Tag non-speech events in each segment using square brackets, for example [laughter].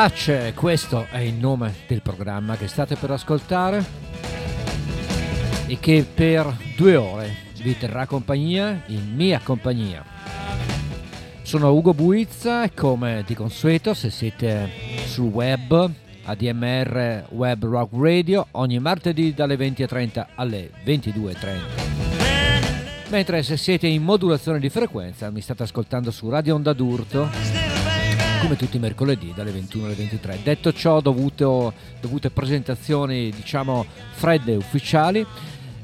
Tracce, questo è il nome del programma che state per ascoltare e che per due ore vi terrà compagnia in mia compagnia. Sono Ugo Buizza e come di consueto se siete sul web ADMR Web Rock Radio ogni martedì dalle 20.30 alle 22.30. Mentre se siete in modulazione di frequenza mi state ascoltando su Radio Onda d'Urto come tutti i mercoledì dalle 21 alle 23. Detto ciò, dovuto, dovute presentazioni diciamo fredde ufficiali,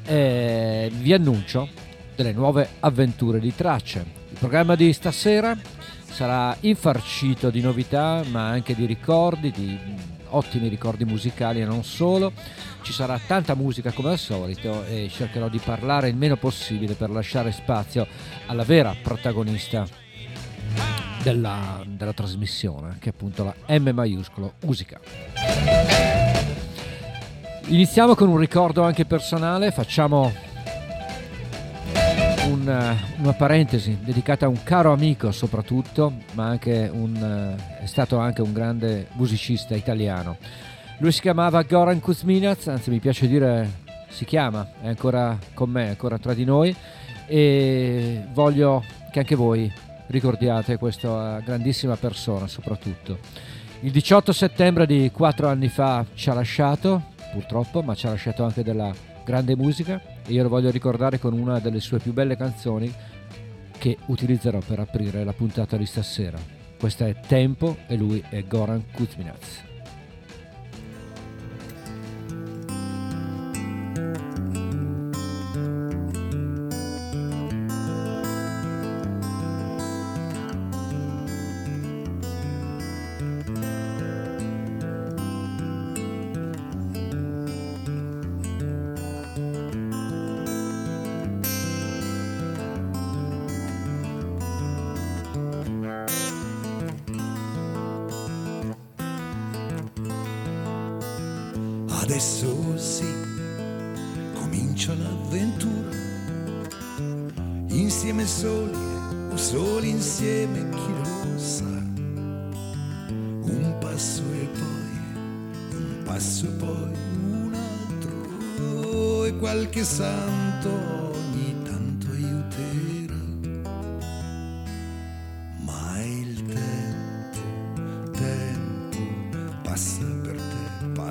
eh, vi annuncio delle nuove avventure di tracce. Il programma di stasera sarà infarcito di novità, ma anche di ricordi, di ottimi ricordi musicali e non solo. Ci sarà tanta musica come al solito e cercherò di parlare il meno possibile per lasciare spazio alla vera protagonista della, della trasmissione, che è appunto la M maiuscolo musica. Iniziamo con un ricordo anche personale, facciamo un, una parentesi dedicata a un caro amico soprattutto, ma un, è stato anche un grande musicista italiano. Lui si chiamava Goran Kuzminac, anzi mi piace dire si chiama, è ancora con me, è ancora tra di noi e voglio che anche voi ricordiate questa grandissima persona soprattutto. Il 18 settembre di quattro anni fa ci ha lasciato, purtroppo, ma ci ha lasciato anche della grande musica e io lo voglio ricordare con una delle sue più belle canzoni che utilizzerò per aprire la puntata di stasera. Questa è Tempo e lui è Goran Kuzminac.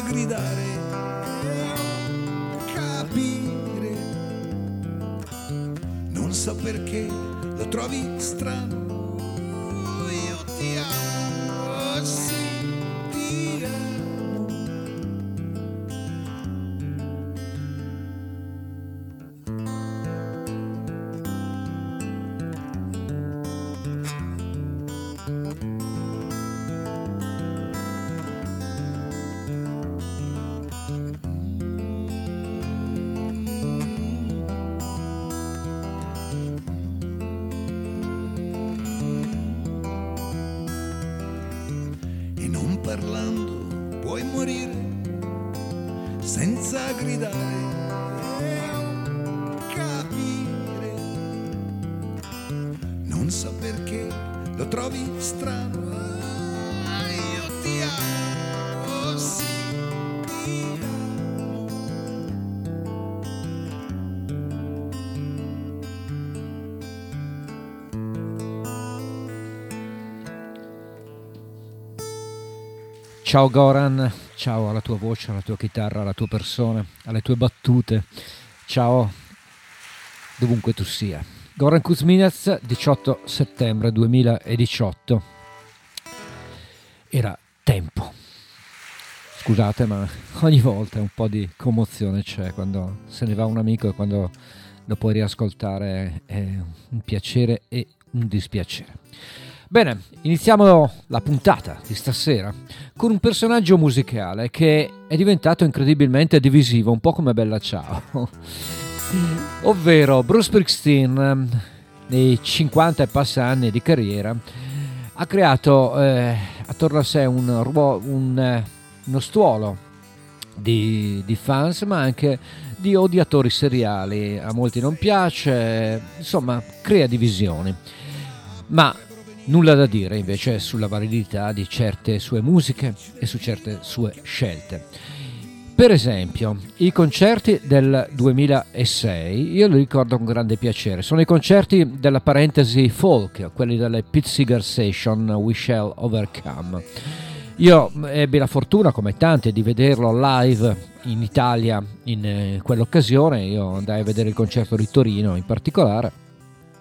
gridare, capire. Non so perché lo trovi strano Ciao Goran, ciao alla tua voce, alla tua chitarra, alla tua persona, alle tue battute. Ciao dovunque tu sia. Goran Kuzminets, 18 settembre 2018. Era tempo. Scusate, ma ogni volta un po' di commozione c'è quando se ne va un amico e quando lo puoi riascoltare è un piacere e un dispiacere. Bene, iniziamo la puntata di stasera con un personaggio musicale che è diventato incredibilmente divisivo, un po' come Bella Ciao, ovvero Bruce Springsteen nei 50 e passa anni di carriera ha creato eh, attorno a sé un, un, eh, uno stuolo di, di fans ma anche di odiatori seriali, a molti non piace, insomma crea divisioni. Ma Nulla da dire invece sulla validità di certe sue musiche e su certe sue scelte. Per esempio, i concerti del 2006, io li ricordo con grande piacere, sono i concerti della parentesi folk, quelli delle Pete Seeger Session We Shall Overcome. Io ebbi la fortuna, come tanti, di vederlo live in Italia in eh, quell'occasione, io andai a vedere il concerto di Torino in particolare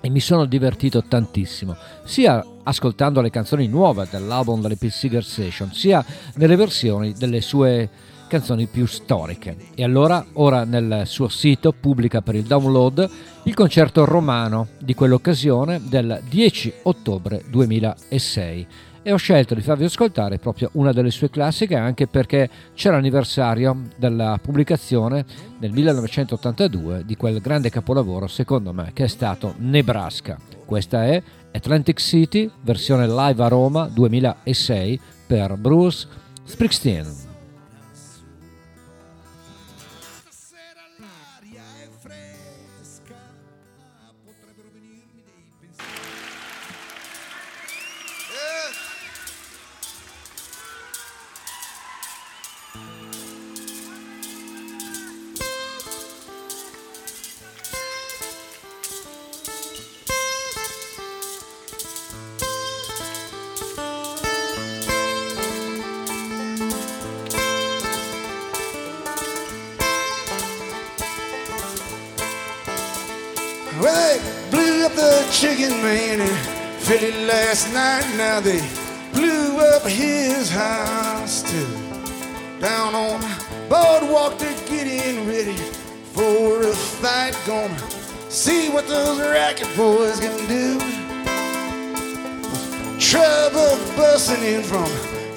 e mi sono divertito tantissimo, sia ascoltando le canzoni nuove dell'album delle Pete Session, sia nelle versioni delle sue canzoni più storiche. E allora, ora nel suo sito pubblica per il download il concerto romano di quell'occasione del 10 ottobre 2006 e ho scelto di farvi ascoltare proprio una delle sue classiche anche perché c'è l'anniversario della pubblicazione nel 1982 di quel grande capolavoro secondo me che è stato Nebraska. Questa è Atlantic City, versione live a Roma 2006 per Bruce Springsteen. Last night, now they blew up his house too. Down on the boardwalk, they're getting ready for a fight. Gonna see what those racket boys can do. Trouble busting in from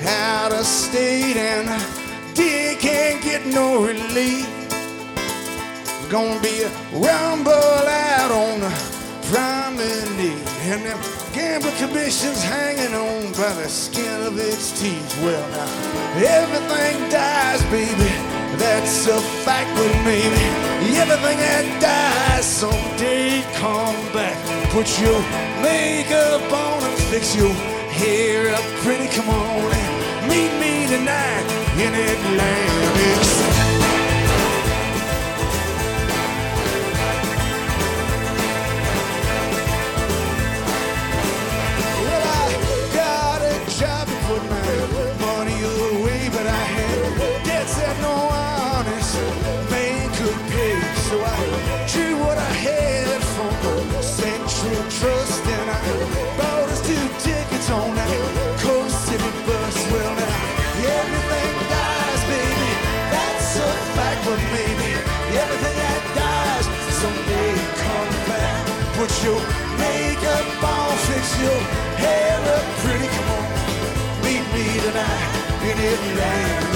out of state, and D can't get no relief. Gonna be a rumble out on the promenade, and them Gambling commission's hanging on by the skin of its teeth. Well, now everything dies, baby. That's a fact, but maybe everything that dies someday come back. Put your makeup on and fix your hair up pretty. Come on and meet me tonight in Atlantic tonight in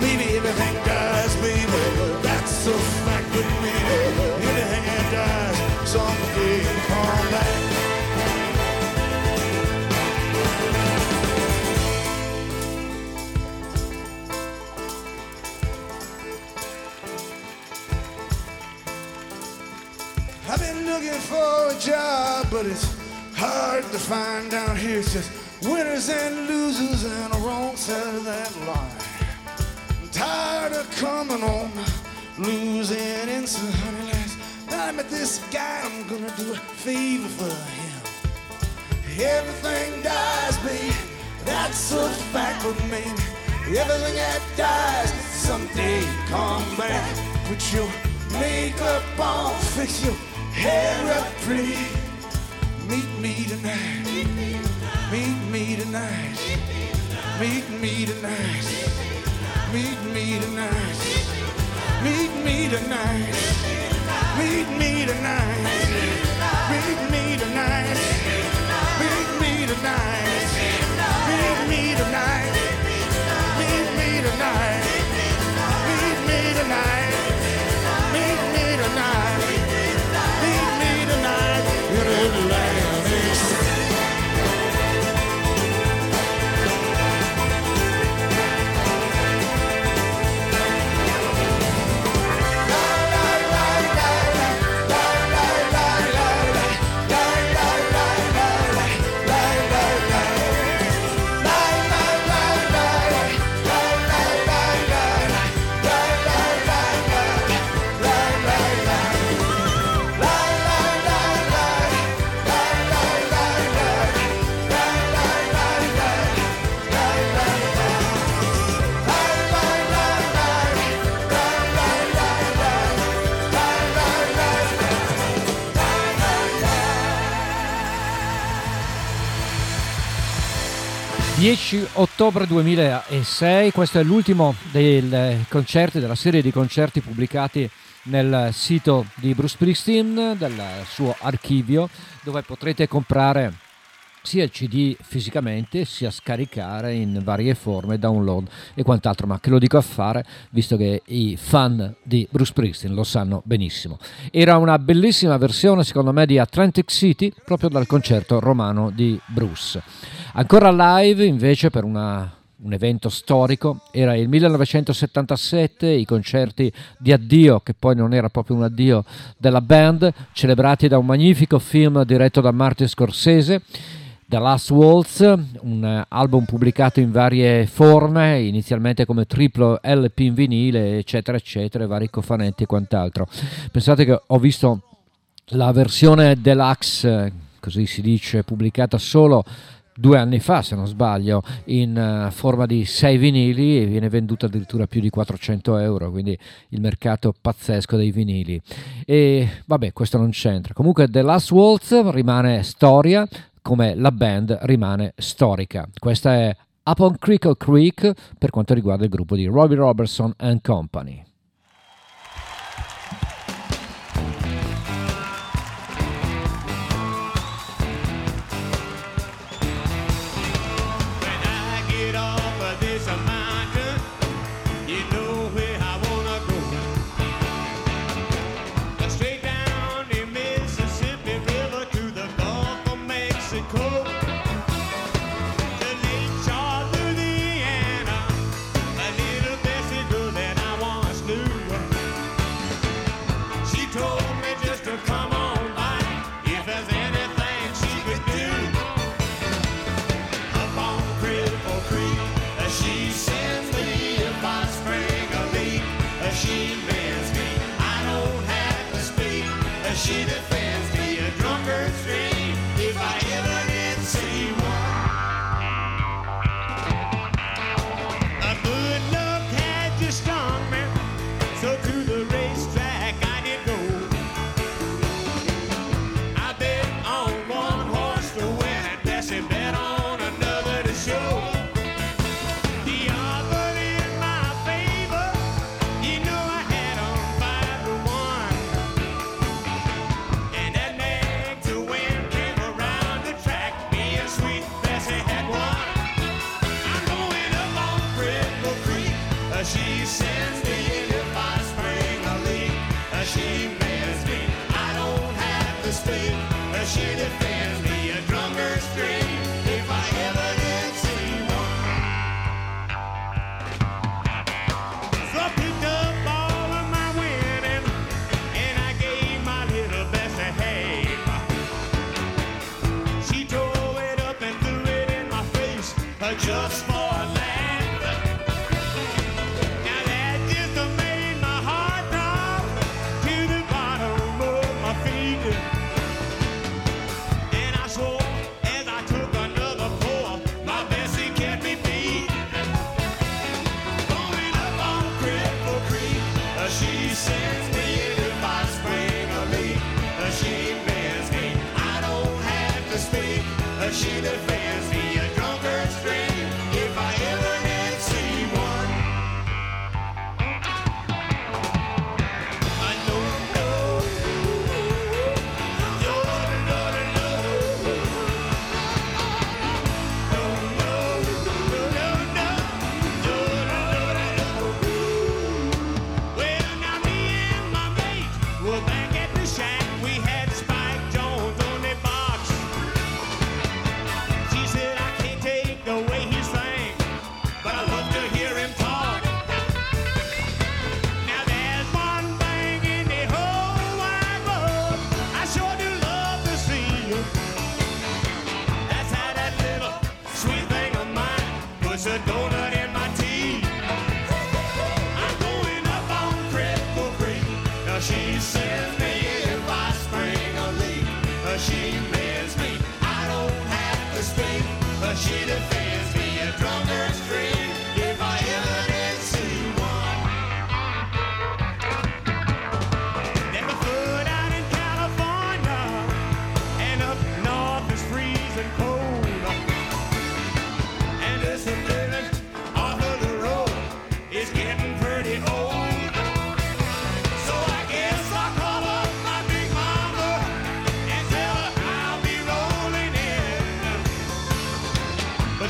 baby, everything dies, baby. That's a fact with me. Everything dies, someday come back. I've been looking for a job, but it's hard to find down here. It's just winners and losers and a wrong side of that line. I'm tired of coming on, losing in some honey last night I met this guy. I'm gonna do a favor for him. Everything dies, babe. That's a fact with me. Everything that dies someday come back. Put your makeup on, fix your hair up pretty. Meet me tonight. Meet me tonight. Meet me tonight. Meet me tonight. Meet me tonight. Meet me tonight. Meet me tonight. Meet me tonight. Meet me tonight. Meet me tonight. Meet me tonight. ...10 ottobre 2006, questo è l'ultimo dei concerti, della serie di concerti pubblicati nel sito di Bruce Springsteen, del suo archivio, dove potrete comprare sia il CD fisicamente sia scaricare in varie forme, download e quant'altro, ma che lo dico a fare visto che i fan di Bruce Springsteen lo sanno benissimo. Era una bellissima versione secondo me di Atlantic City proprio dal concerto romano di Bruce. Ancora live invece per una un evento storico, era il 1977, i concerti di addio, che poi non era proprio un addio della band, celebrati da un magnifico film diretto da Martin Scorsese, The Last Waltz, un album pubblicato in varie forme, inizialmente come triplo LP in vinile, eccetera, eccetera, vari cofanetti e quant'altro. Pensate che ho visto la versione deluxe, così si dice, pubblicata solo due anni fa, se non sbaglio, in uh, forma di sei vinili e viene venduta addirittura più di 400 euro, quindi il mercato pazzesco dei vinili. E vabbè, questo non c'entra. Comunque The Last Waltz rimane storia, come la band rimane storica. Questa è Up on Crickle Creek per quanto riguarda il gruppo di Robbie Robertson and Company.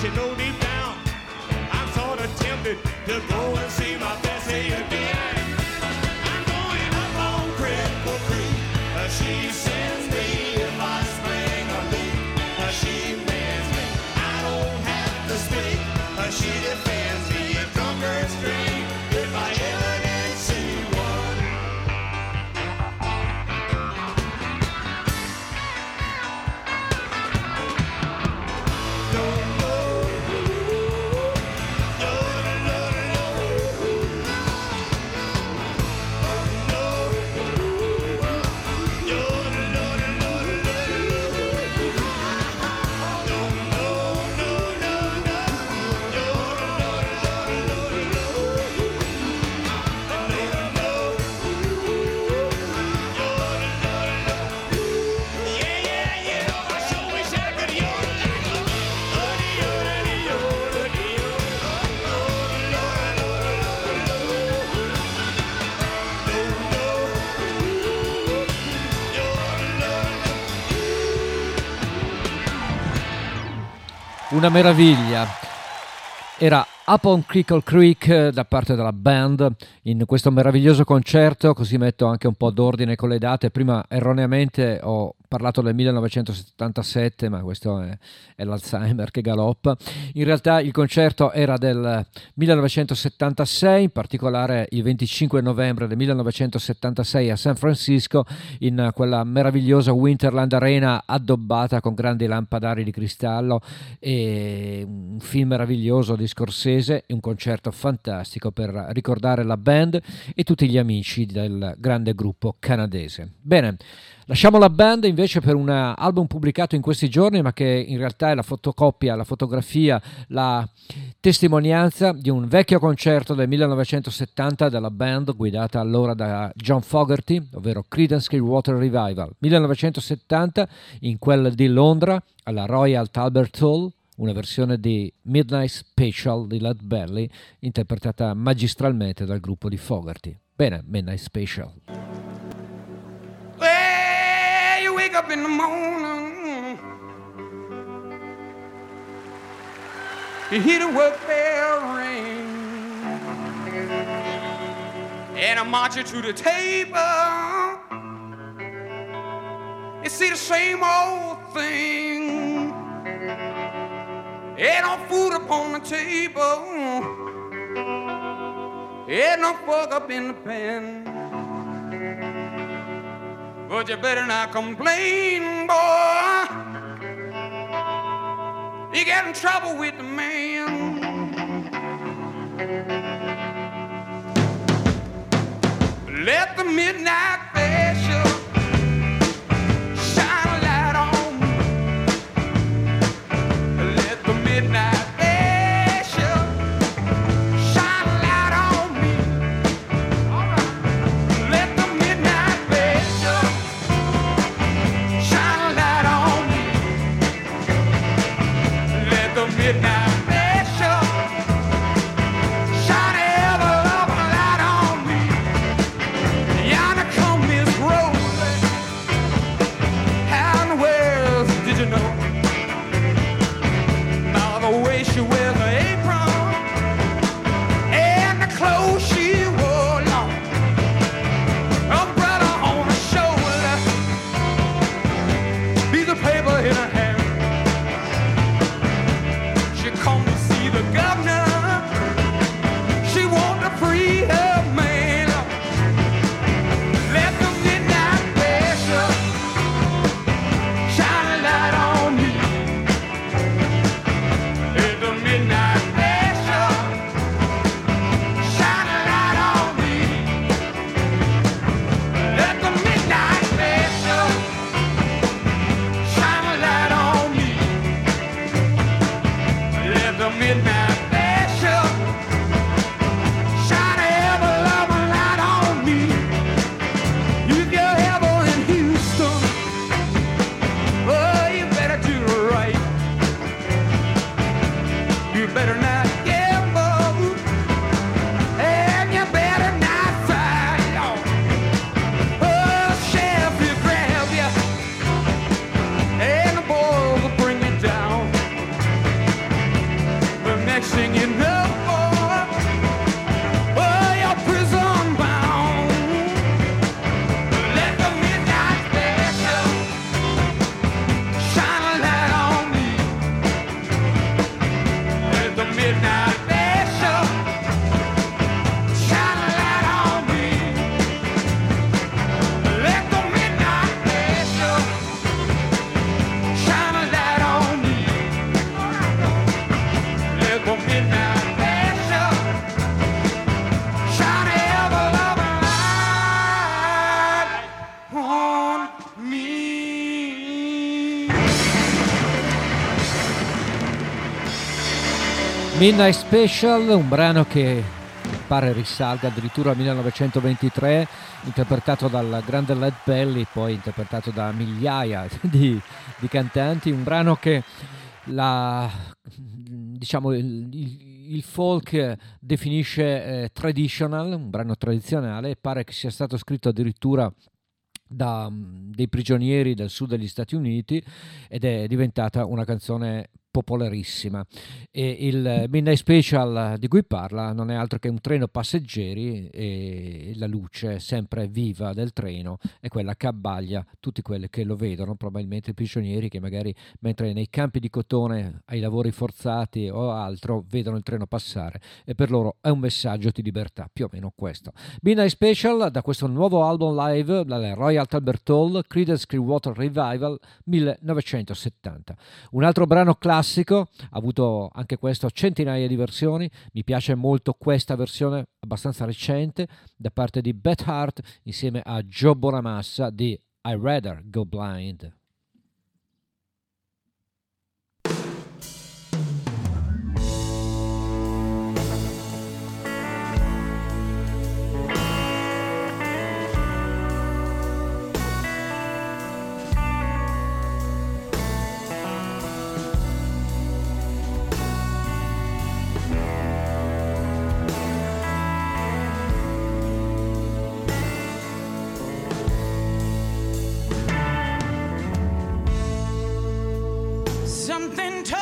You know Una meraviglia. Era Up on Crickle Creek eh, da parte della band in questo meraviglioso concerto, così metto anche un po' d'ordine con le date. Prima erroneamente ho parlato del 1977, ma questo è, è l'Alzheimer che galoppa. In realtà il concerto era del 1976, in particolare il 25 novembre del 1976 a San Francisco, in quella meravigliosa Winterland Arena addobbata con grandi lampadari di cristallo e un film meraviglioso di Scorsese e un concerto fantastico per ricordare la band e tutti gli amici del grande gruppo canadese. Bene, lasciamo la band invece per un album pubblicato in questi giorni, ma che in realtà è la fotocopia, la fotografia, la testimonianza di un vecchio concerto del 1970 della band guidata allora da John Fogerty, ovvero Creedence Clearwater Revival. 1970 in quel di Londra alla Royal Talbot Hall una versione di Midnight Special di Led Belly interpretata magistralmente dal gruppo di Fogerty. Bene, Midnight Special. Wake up in the morning, you hear the work bell ring, and I march you to the table. You see the same old thing. Ain't no food upon the table. Ain't no fork up in the pan. But you better not complain, boy. You get in trouble with the man. Let the midnight special Midnight Special, un brano che pare risalga addirittura al 1923, interpretato dal grande Led Belly, poi interpretato da migliaia [laughs] di, di cantanti, un brano che la, diciamo, il, il- folk definisce eh, traditional, un brano tradizionale, pare che sia stato scritto addirittura da mm, dei prigionieri del sud degli Stati Uniti ed è diventata una canzone popolarissima e il Midnight Special di cui parla non è altro che un treno passeggeri e la luce sempre viva del treno è quella che abbaglia tutti quelli che lo vedono, probabilmente prigionieri che magari mentre nei campi di cotone ai lavori forzati o altro vedono il treno passare e per loro è un messaggio di libertà, più o meno questo. Midnight Special da questo nuovo album live, dalla Royal Albert Hall, Creedence Clearwater Revival 1970. Un altro brano classico, ha avuto anche questo centinaia di versioni, mi piace molto questa versione abbastanza recente da parte di Beth Hart insieme a Joe Bonamassa di I Rather Go Blind. something to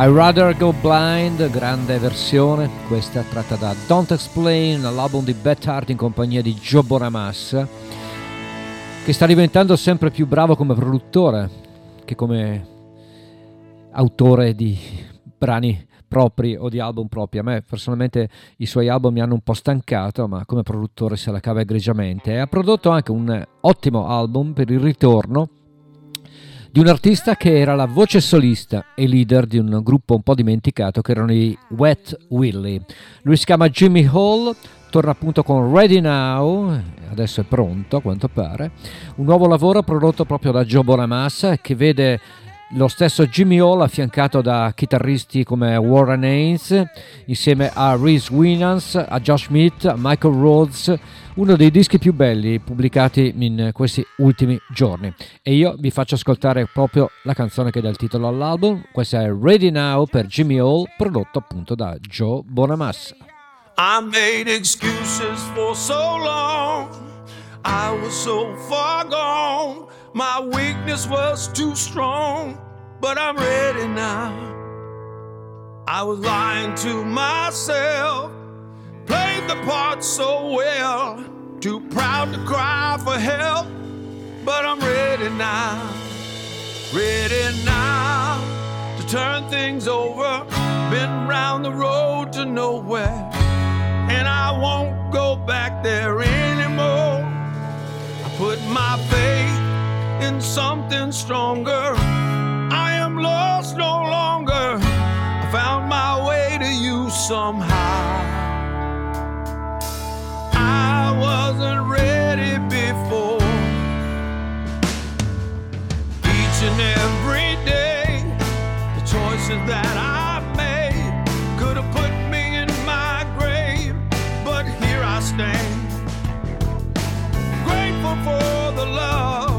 I Rather Go Blind, grande versione, questa tratta da Don't Explain, l'album di Beth Hart in compagnia di Joe Bonamas, che sta diventando sempre più bravo come produttore che come autore di brani propri o di album propri. A me personalmente i suoi album mi hanno un po' stancato, ma come produttore se la cava egregiamente. E ha prodotto anche un ottimo album per il ritorno di un artista che era la voce solista e leader di un gruppo un po' dimenticato che erano i Wet Willie. Lui si chiama Jimmy Hall, torna appunto con Ready Now, adesso è pronto a quanto pare, un nuovo lavoro prodotto proprio da Joe Bonamassa che vede lo stesso Jimmy Hall affiancato da chitarristi come Warren Haynes insieme a Reese Winans, a Josh Smith, a Michael Rhodes, uno dei dischi più belli pubblicati in questi ultimi giorni. E io vi faccio ascoltare proprio la canzone che dà il titolo all'album, questa è Ready Now per Jimmy Hall, prodotto appunto da Joe Bonamassa. I made excuses for so long. I was so far gone. My weakness was too strong. But I'm ready now. I was lying to myself. Played the part so well. Too proud to cry for help. But I'm ready now. Ready now to turn things over. Been round the road to nowhere and I won't go back there anymore. I put my faith in something stronger. I am lost no longer. I found my way to you somehow. I wasn't ready before. Each and every day, the choices that I made could have put me in my grave, but here I stand. Grateful for the love.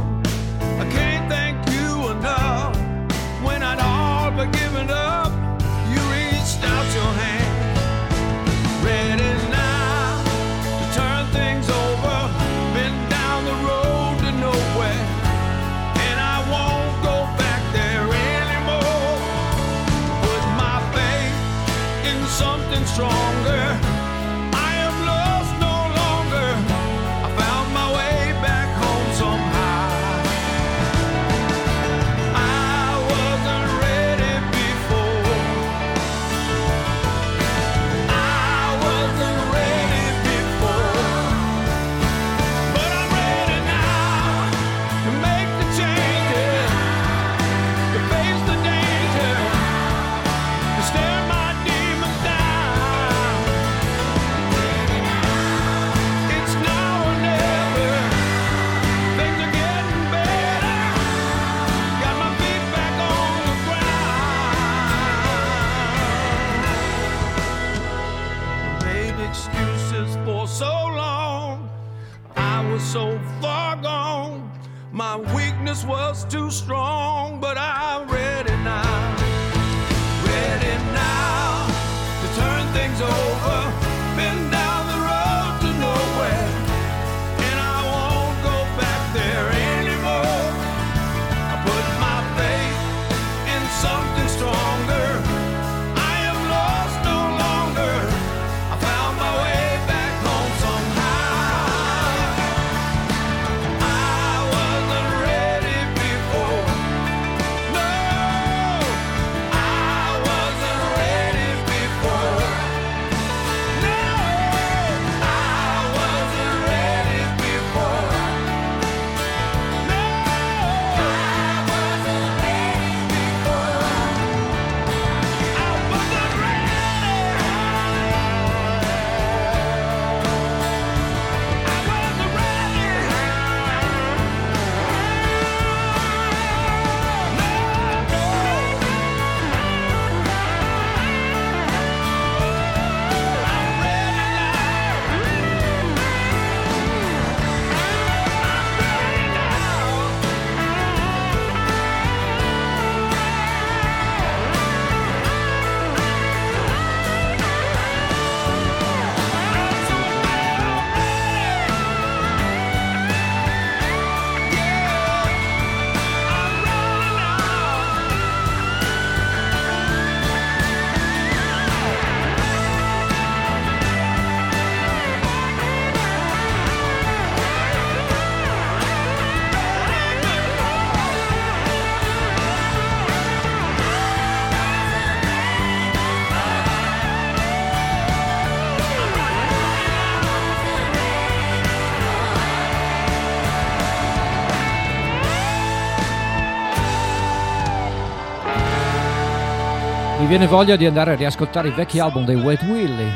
Viene voglia di andare a riascoltare i vecchi album dei Wet Willy, un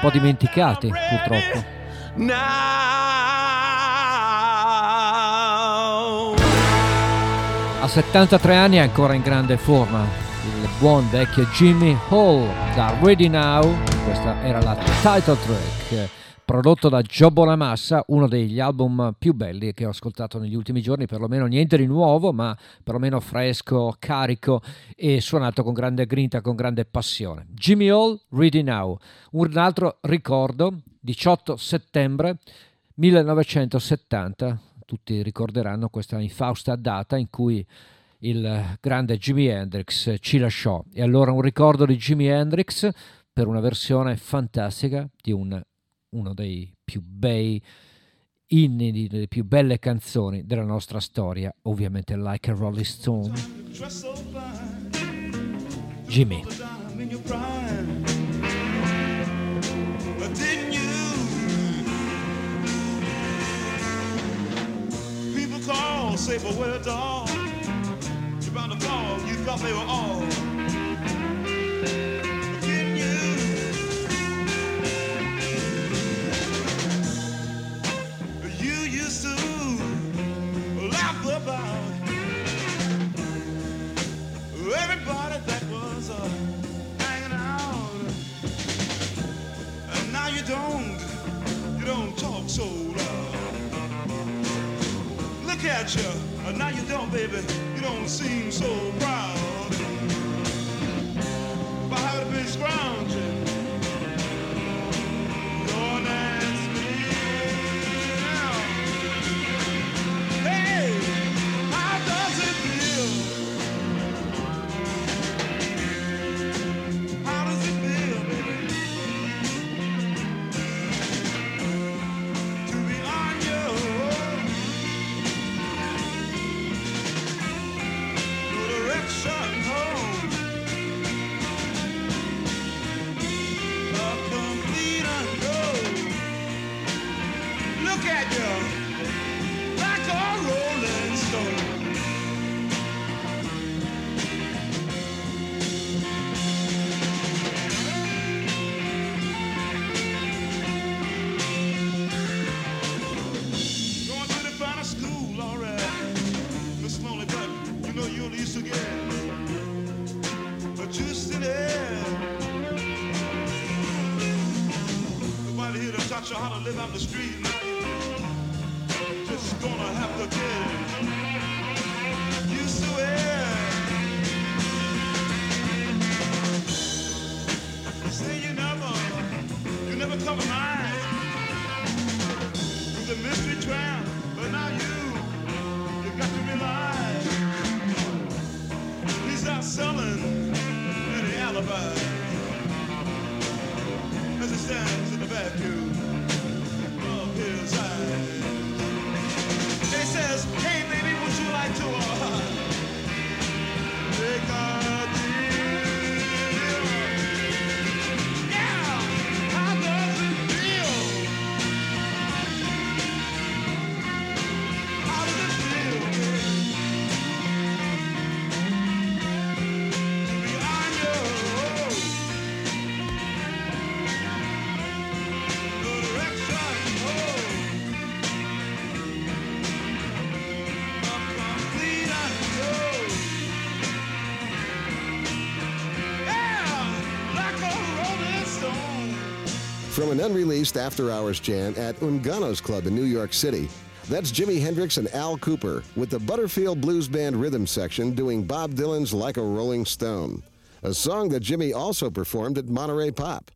po' dimenticati purtroppo. A 73 anni è ancora in grande forma. Il buon vecchio Jimmy Hall da Ready Now, questa era la title track prodotto da Joe Bonamassa, uno degli album più belli che ho ascoltato negli ultimi giorni, perlomeno niente di nuovo, ma perlomeno fresco, carico e suonato con grande grinta, con grande passione. Jimmy Hall, Ready Now, un altro ricordo, 18 settembre 1970, tutti ricorderanno questa infausta data in cui il grande Jimi Hendrix ci lasciò. E allora un ricordo di Jimi Hendrix per una versione fantastica di un uno dei più bei inni, delle più belle canzoni della nostra storia, ovviamente Like a Rolling Stone. Jimmy. Call, say, but where dog? You're bound to fall, you thought they were all. Laugh about everybody that was uh, hanging out. And now you don't, you don't talk so loud. Look at you, and now you don't, baby, you don't seem so proud. If I had been scrounging, Unreleased after hours jam at Ungano's Club in New York City, that's Jimi Hendrix and Al Cooper with the Butterfield Blues Band rhythm section doing Bob Dylan's Like a Rolling Stone, a song that Jimmy also performed at Monterey Pop.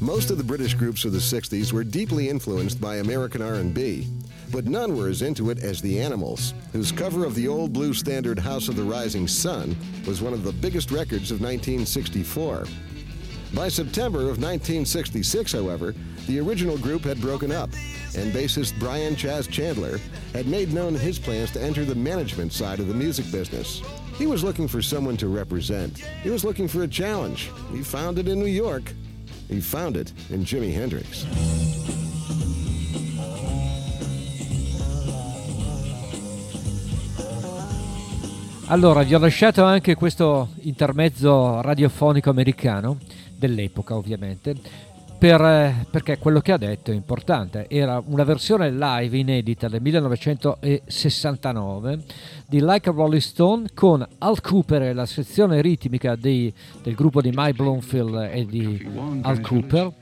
Most of the British groups of the 60s were deeply influenced by American R&B, but none were as into it as the Animals, whose cover of the old blues standard House of the Rising Sun was one of the biggest records of 1964. By September of 1966, however, the original group had broken up, and bassist Brian Chaz Chandler had made known his plans to enter the management side of the music business. He was looking for someone to represent. He was looking for a challenge. He found it in New York. He found it in Jimi Hendrix. Allora, vi ho lasciato anche questo intermezzo radiofonico americano, dell'epoca ovviamente, per, eh, perché quello che ha detto è importante. Era una versione live inedita del 1969 di Like a Rolling Stone con Al Cooper e la sezione ritmica dei- del gruppo di Mike Bloomfield e di Al Cooper.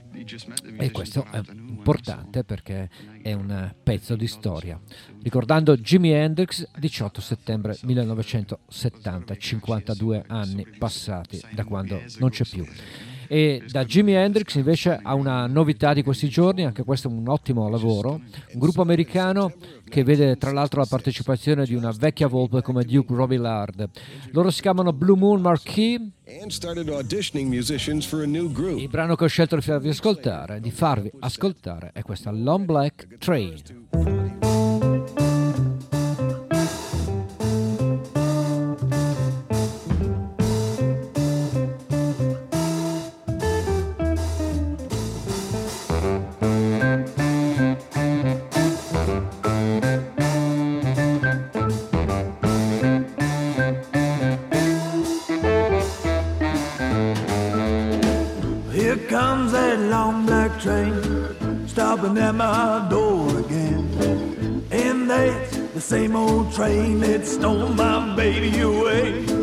E questo è importante perché è un pezzo di storia. Ricordando Jimi Hendrix, 18 settembre 1970, 52 anni passati da quando non c'è più. E da Jimi Hendrix invece ha una novità di questi giorni, anche questo è un ottimo lavoro, un gruppo americano che vede tra l'altro la partecipazione di una vecchia volpe come Duke Robillard. Loro si chiamano Blue Moon group. il brano che ho scelto di farvi ascoltare, di farvi ascoltare è questa Long Black Train. Stopping at my door again. And that's the same old train that stole my baby away.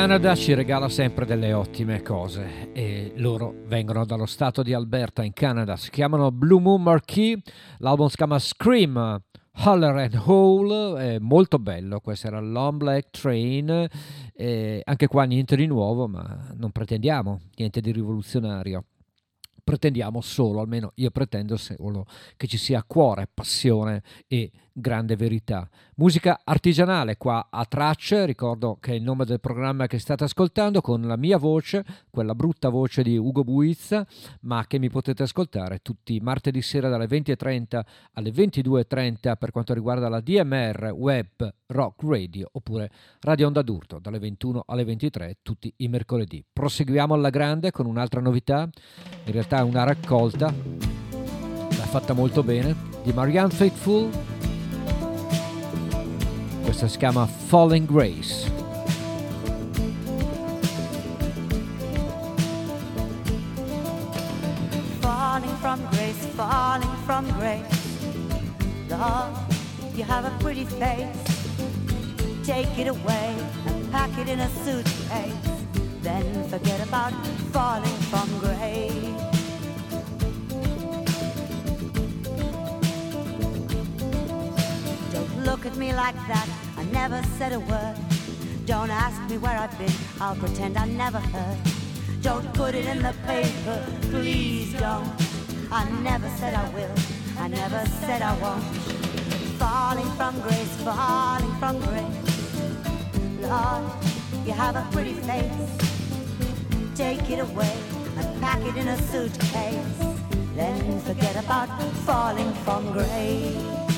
Canada ci regala sempre delle ottime cose e loro vengono dallo stato di Alberta in Canada, si chiamano Blue Moon Marquee, l'album si chiama Scream, Holler and Hole, è molto bello, questo era Long Black Train, eh, anche qua niente di nuovo ma non pretendiamo niente di rivoluzionario. Pretendiamo solo, almeno io pretendo solo, che ci sia cuore, passione e grande verità. Musica artigianale qua a tracce, ricordo che è il nome del programma che state ascoltando con la mia voce, quella brutta voce di Ugo Buizza, ma che mi potete ascoltare tutti martedì sera dalle 20.30 alle 22.30 per quanto riguarda la DMR Web Rock Radio oppure Radio Onda d'Urto dalle 21 alle 23 tutti i mercoledì. Proseguiamo alla grande con un'altra novità, in realtà è una raccolta, l'ha fatta molto bene, di Marianne Faithful questa si chiama Falling Grace. Falling from grace, falling from grace. Lord, you have a pretty face. Take it away and pack it in a suitcase. Then forget about falling from grace. Look at me like that. I never said a word. Don't ask me where I've been. I'll pretend I never heard. Don't put it in the paper, please don't. I never said I will. I never said I won't. Falling from grace, falling from grace. Lord, you have a pretty face. Take it away and pack it in a suitcase. Then forget about falling from grace.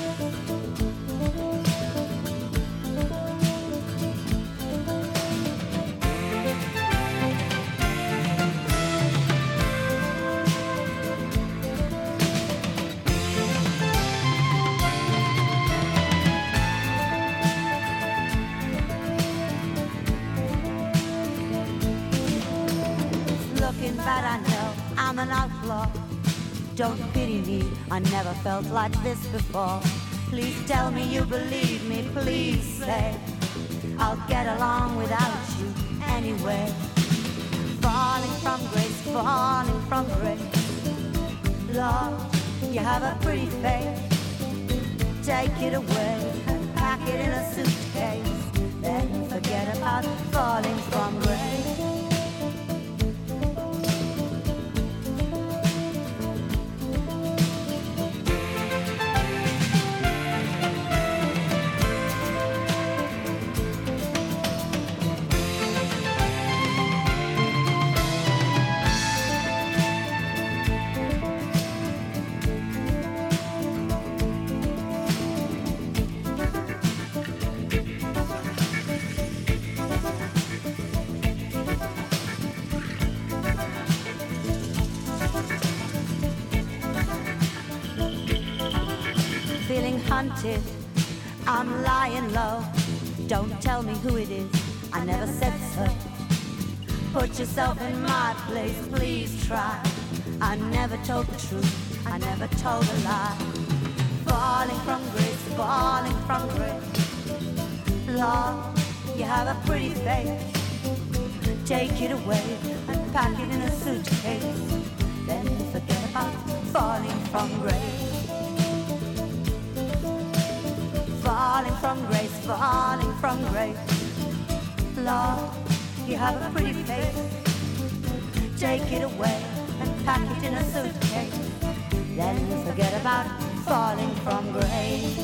Bad, I know I'm an outlaw. Don't pity me, I never felt like this before. Please tell me you believe me, please say I'll get along without you anyway. Falling from grace, falling from grace. Lord, you have a pretty face. Take it away and pack it in a suitcase. Then forget about falling from grace. I'm lying low. Don't tell me who it is. I never said so. Put yourself in my place, please try. I never told the truth. I never told a lie. Falling from grace, falling from grace. Lord, you have a pretty face. Take it away and pack it in a suitcase. Then forget about falling from grace. Falling from grace, falling from grace. Lord, you have a pretty face. Take it away and pack it in a suitcase. Then forget about falling from grace.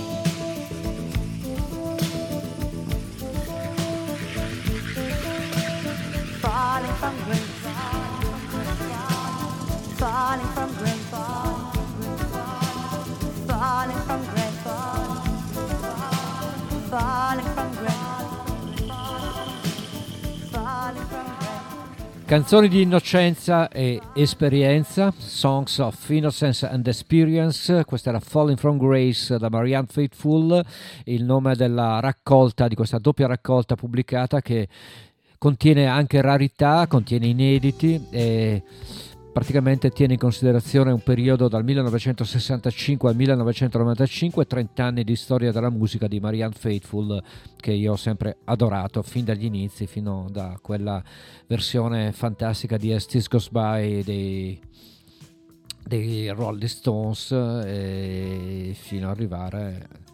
Falling from grace. Falling from Canzoni di innocenza e esperienza, Songs of Innocence and Experience, questa era Falling from Grace da Marianne Faithful, il nome della raccolta, di questa doppia raccolta pubblicata che contiene anche rarità, contiene inediti e praticamente tiene in considerazione un periodo dal 1965 al 1995, 30 anni di storia della musica di Marianne Faithful che io ho sempre adorato fin dagli inizi, fino da quella versione fantastica di As This Goes By dei, dei Rolling Stones fino ad arrivare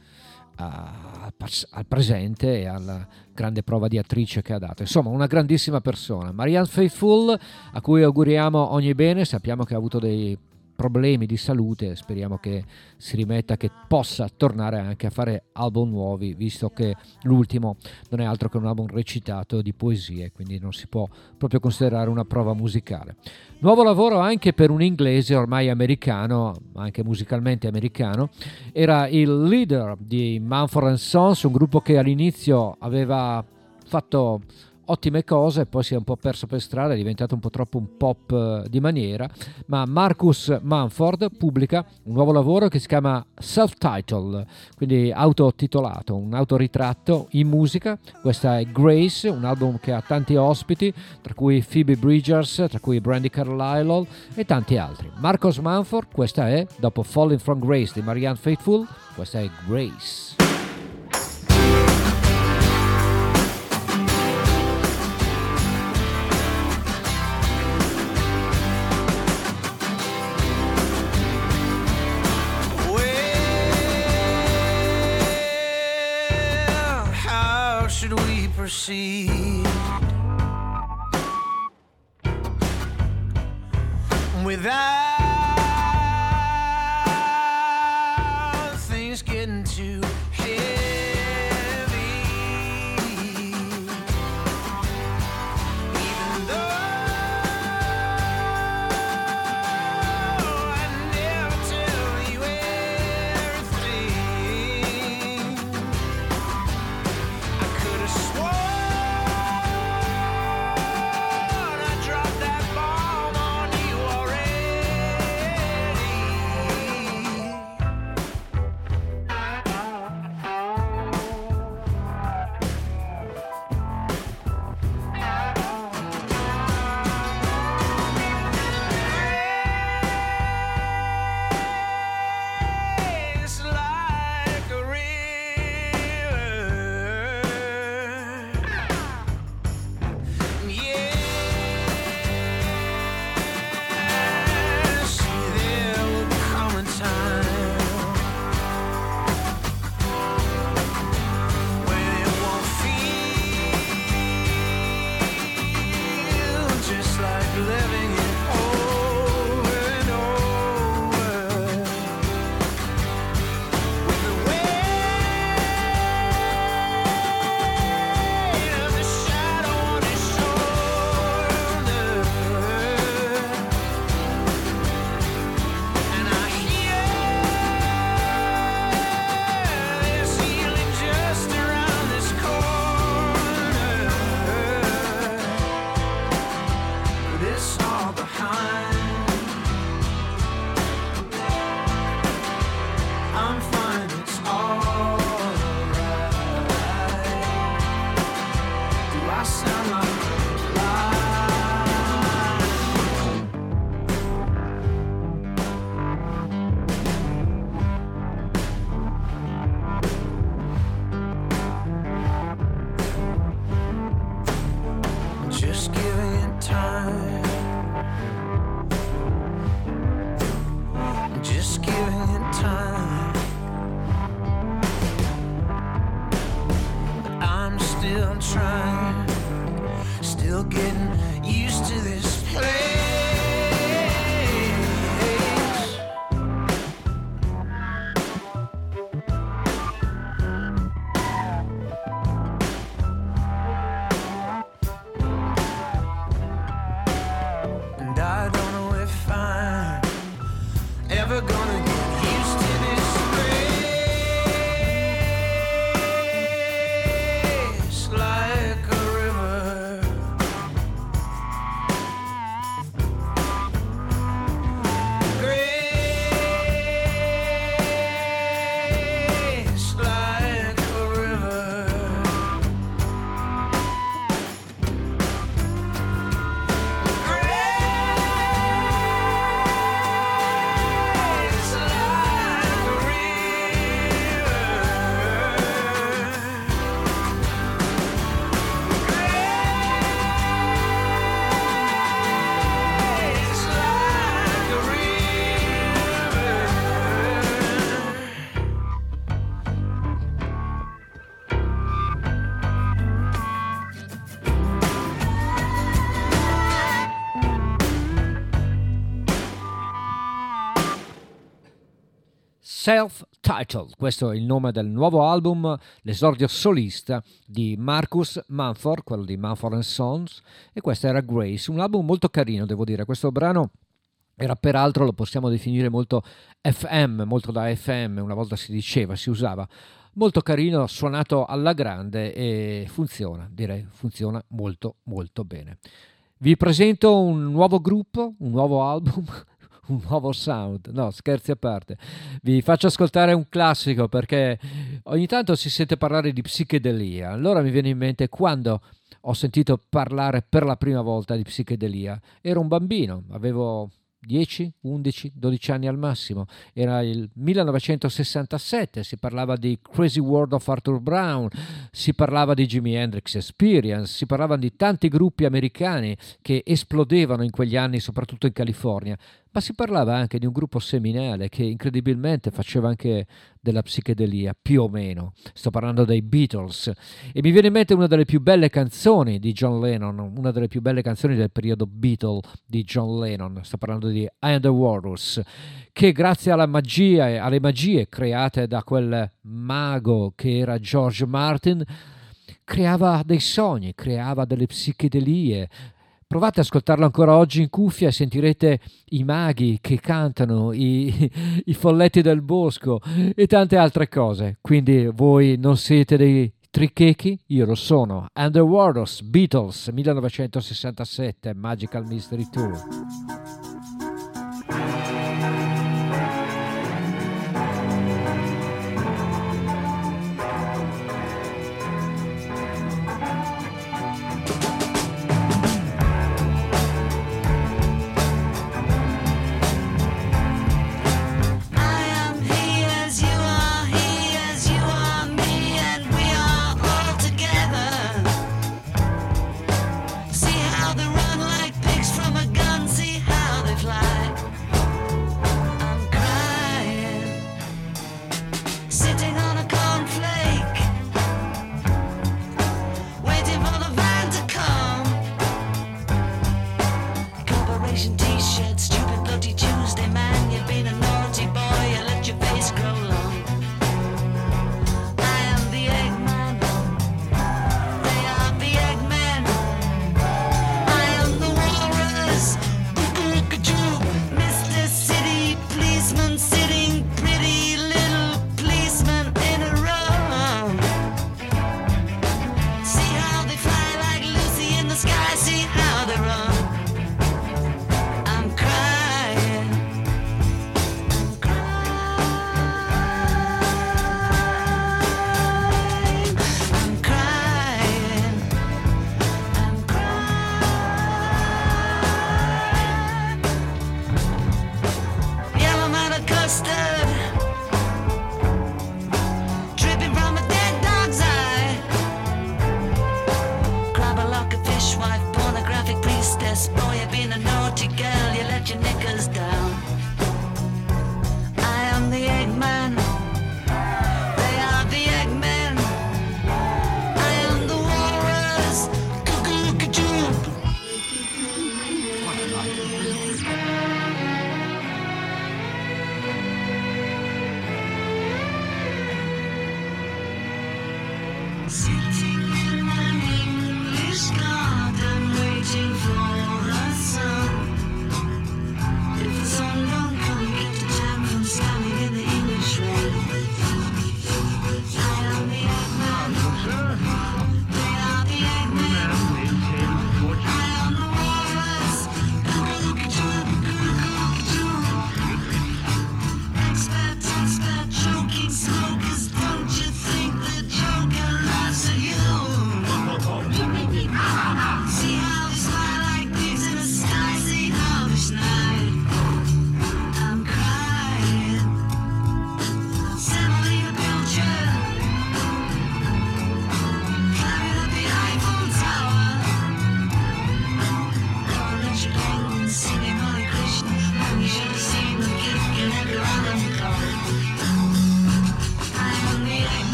al presente e alla grande prova di attrice che ha dato. Insomma, una grandissima persona. Marianne Faithful, a cui auguriamo ogni bene, sappiamo che ha avuto dei problemi di salute, speriamo che si rimetta, che possa tornare anche a fare album nuovi, visto che l'ultimo non è altro che un album recitato di poesie, quindi non si può proprio considerare una prova musicale. Nuovo lavoro anche per un inglese ormai americano, anche musicalmente americano, era il leader di Manford Sons, un gruppo che all'inizio aveva fatto ottime cose, poi si è un po' perso per strada, è diventato un po' troppo un pop eh, di maniera, ma Marcus Manford pubblica un nuovo lavoro che si chiama Self-Title, quindi autotitolato, un autoritratto in musica. Questa è Grace, un album che ha tanti ospiti, tra cui Phoebe Bridgers, tra cui Brandy Carlisle e tanti altri. Marcus Manford, questa è, dopo Falling from Grace di Marianne Faithful, questa è Grace. Proceed? Without Self-Titled, questo è il nome del nuovo album, l'esordio solista di Marcus Manford, quello di Manford Sons, e questa era Grace, un album molto carino, devo dire. Questo brano era peraltro, lo possiamo definire molto FM, molto da FM, una volta si diceva, si usava. Molto carino, suonato alla grande e funziona, direi, funziona molto molto bene. Vi presento un nuovo gruppo, un nuovo album, un nuovo sound. No, scherzi a parte. Vi faccio ascoltare un classico perché ogni tanto si sente parlare di psichedelia. Allora mi viene in mente quando ho sentito parlare per la prima volta di psichedelia. Ero un bambino, avevo 10, 11, 12 anni al massimo. Era il 1967, si parlava di Crazy World of Arthur Brown, si parlava di Jimi Hendrix Experience, si parlava di tanti gruppi americani che esplodevano in quegli anni, soprattutto in California ma si parlava anche di un gruppo seminale che incredibilmente faceva anche della psichedelia, più o meno. Sto parlando dei Beatles e mi viene in mente una delle più belle canzoni di John Lennon, una delle più belle canzoni del periodo Beatle di John Lennon. Sto parlando di I Am the Walrus, che grazie alla magia e alle magie create da quel mago che era George Martin creava dei sogni, creava delle psichedelie, Provate ad ascoltarlo ancora oggi in cuffia e sentirete i maghi che cantano, i, [laughs] i folletti del bosco e tante altre cose. Quindi voi non siete dei trichechi? Io lo sono. Underworlds, Beatles, 1967, Magical Mystery Tour.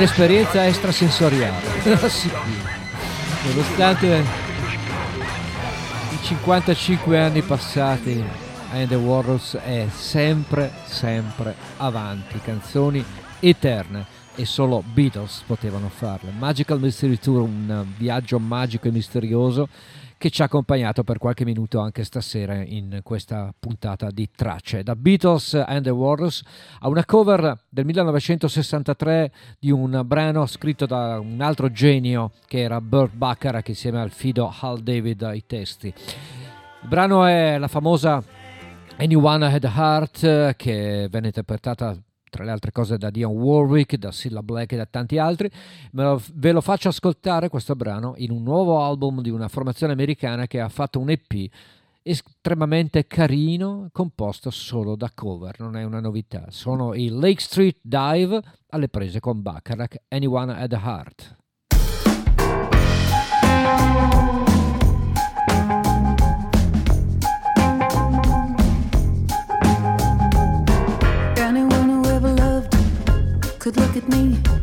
Un'esperienza extrasensoriale. [laughs] Nonostante i 55 anni passati, And the Warriors è sempre, sempre avanti, canzoni eterne e solo Beatles potevano farle. Magical Mystery Tour, un viaggio magico e misterioso che ci ha accompagnato per qualche minuto anche stasera in questa puntata di tracce. Da Beatles and the Warriors a una cover del 1963 di un brano scritto da un altro genio che era Burt Bacharach insieme al fido Hal David ai testi. Il brano è la famosa Anyone Had a Heart che venne interpretata tra le altre cose da Dion Warwick, da Cilla Black e da tanti altri. Lo, ve lo faccio ascoltare questo brano in un nuovo album di una formazione americana che ha fatto un EP estremamente carino, composto solo da cover, non è una novità. Sono i Lake Street Dive alle prese con Bacharach, Anyone Had a Heart. Could look at me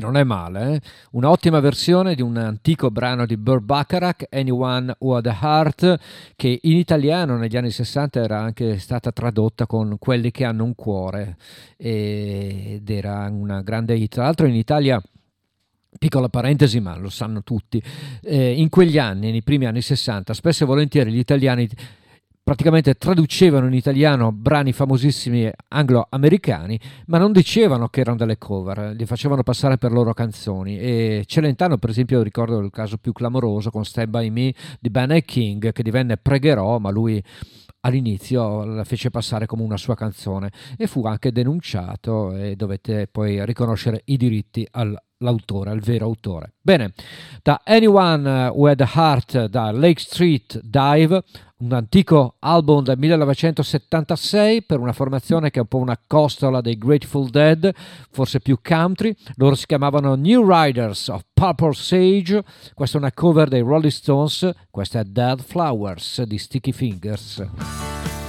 Non è male, eh? un'ottima versione di un antico brano di Burt Bacharach, Anyone Who Had a Heart, che in italiano negli anni 60 era anche stata tradotta con Quelli che hanno un cuore ed era una grande hit. Tra l'altro in Italia Piccola parentesi, ma lo sanno tutti, eh, in quegli anni, nei primi anni 60, spesso e volentieri gli italiani praticamente traducevano in italiano brani famosissimi anglo-americani, ma non dicevano che erano delle cover, li facevano passare per loro canzoni. E Celentano, per esempio, ricordo il caso più clamoroso con Stand By Me di Benny King, che divenne Pregherò, ma lui all'inizio la fece passare come una sua canzone e fu anche denunciato e dovette poi riconoscere i diritti all'autore, al vero autore. Bene, da Anyone Had a Heart da Lake Street Dive un antico album del 1976 per una formazione che è un po' una costola dei Grateful Dead, forse più country. Loro si chiamavano New Riders of Purple Sage. Questa è una cover dei Rolling Stones, questa è Dead Flowers di Sticky Fingers.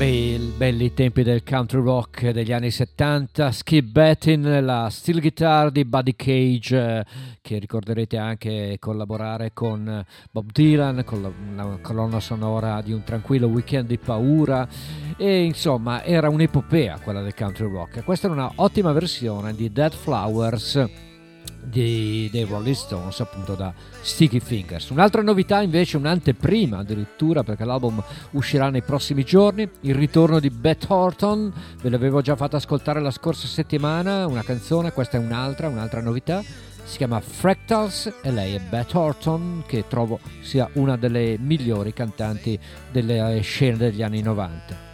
Beh, belli tempi del country rock degli anni 70, Skip Bettin, la steel guitar di Buddy Cage, eh, che ricorderete anche collaborare con eh, Bob Dylan, con la, una colonna sonora di un tranquillo weekend di paura, e insomma era un'epopea quella del country rock. Questa è una ottima versione di Dead Flowers di- dei Rolling Stones appunto da Sticky Fingers. Un'altra novità invece un'anteprima addirittura perché l'album uscirà nei prossimi giorni il ritorno di Beth Horton. Ve l'avevo già fatto ascoltare la scorsa settimana una canzone questa è un'altra un'altra novità. Si chiama Fractals e lei è Beth Horton che trovo sia una delle migliori cantanti delle eh, scene degli anni 90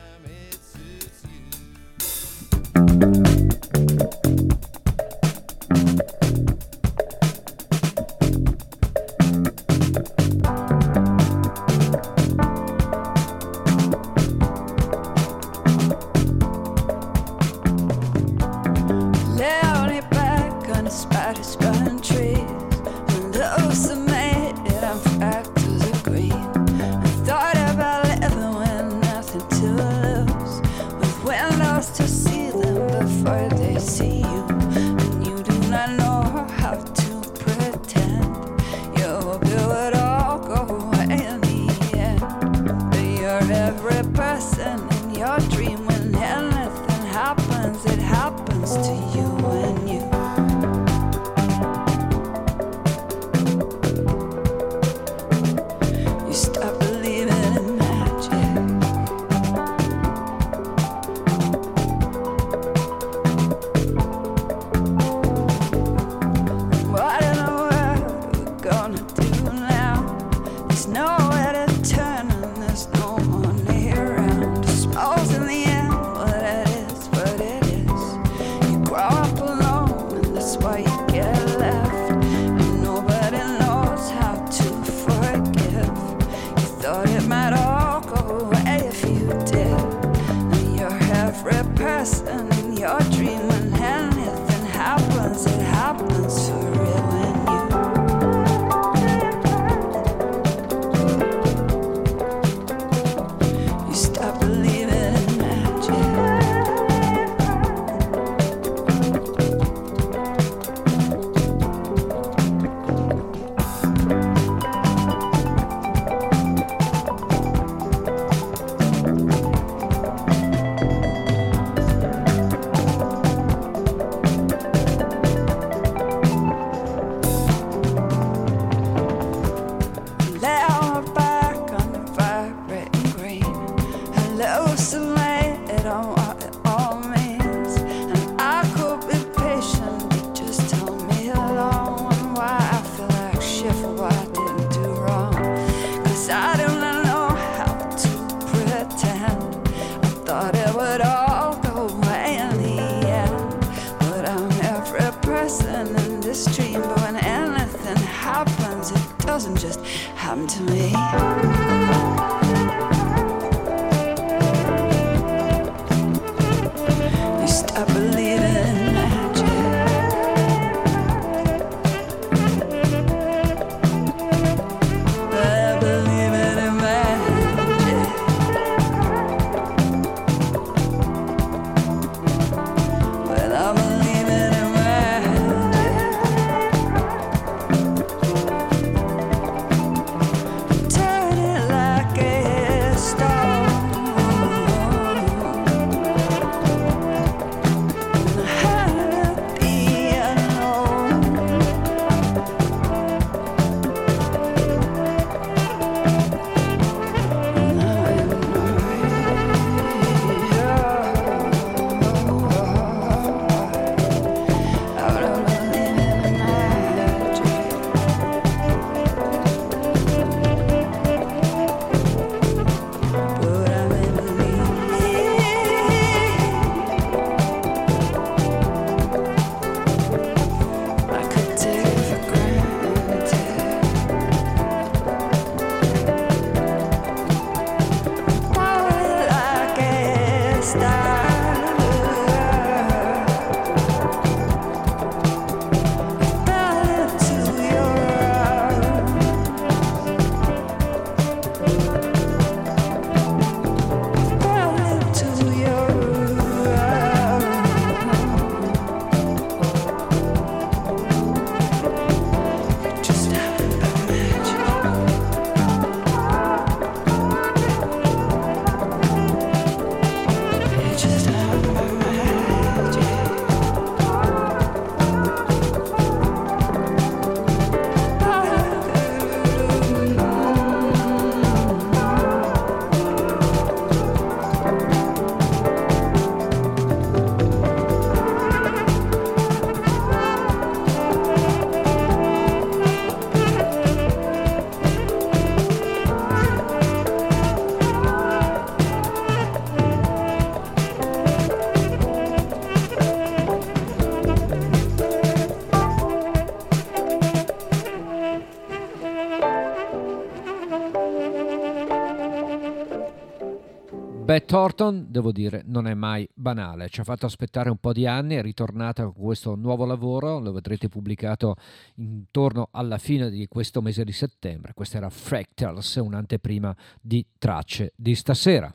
Brett Thornton, devo dire, non è mai banale. Ci ha fatto aspettare un po' di anni, è ritornata con questo nuovo lavoro, lo vedrete pubblicato intorno alla fine di questo mese di settembre. Questa era Fractals, un'anteprima di tracce di stasera.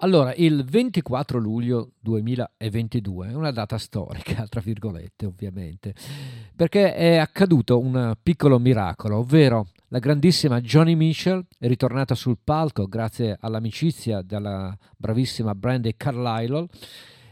Allora, il 24 luglio 2022 è una data storica, tra virgolette ovviamente, perché è accaduto un piccolo miracolo, ovvero la grandissima Johnny Mitchell è ritornata sul palco grazie all'amicizia della bravissima Brandy Carlisle.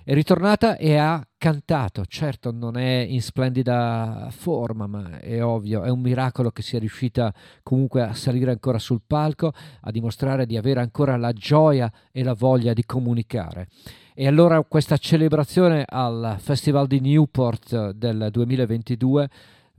È ritornata e ha cantato. Certo, non è in splendida forma, ma è ovvio, è un miracolo che sia riuscita comunque a salire ancora sul palco, a dimostrare di avere ancora la gioia e la voglia di comunicare. E allora questa celebrazione al Festival di Newport del 2022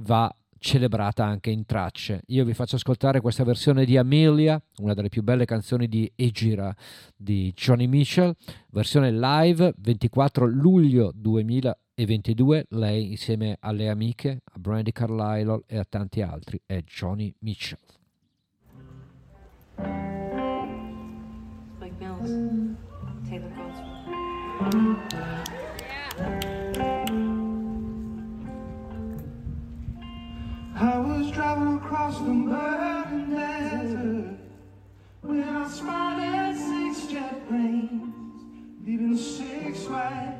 va celebrata anche in tracce. Io vi faccio ascoltare questa versione di Amelia, una delle più belle canzoni di Egira di Johnny Mitchell, versione live 24 luglio 2022, lei insieme alle amiche, a Brandy Carlisle e a tanti altri, è Johnny Mitchell. Spike Mills, Taylor. I was driving across the burning desert when I spotted six jet planes leaving six white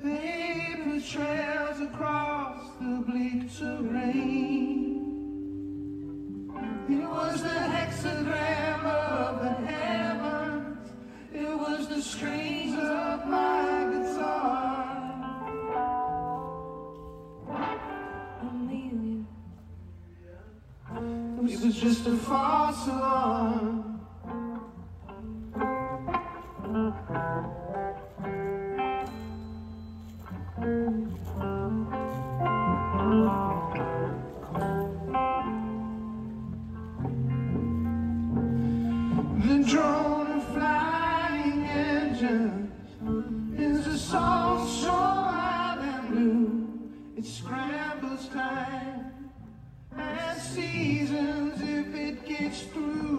paper trails across the bleak terrain. It was the hexagram of the heavens. It was the strings of my It was just a false alarm. The drone of flying engines is a song seasons if it gets through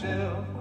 chill.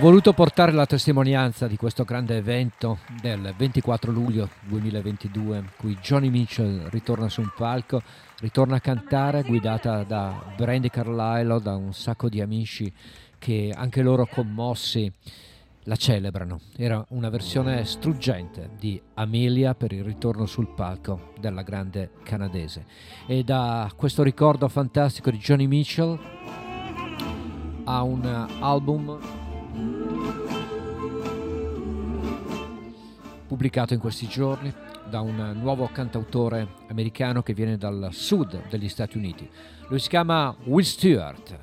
voluto portare la testimonianza di questo grande evento del 24 luglio 2022, in cui Johnny Mitchell ritorna su un palco, ritorna a cantare guidata da Brandy Carlisle, da un sacco di amici che anche loro commossi la celebrano. Era una versione struggente di Amelia per il ritorno sul palco della grande canadese. E da questo ricordo fantastico di Johnny Mitchell a un album pubblicato in questi giorni da un nuovo cantautore americano che viene dal sud degli Stati Uniti. Lui si chiama Will Stewart.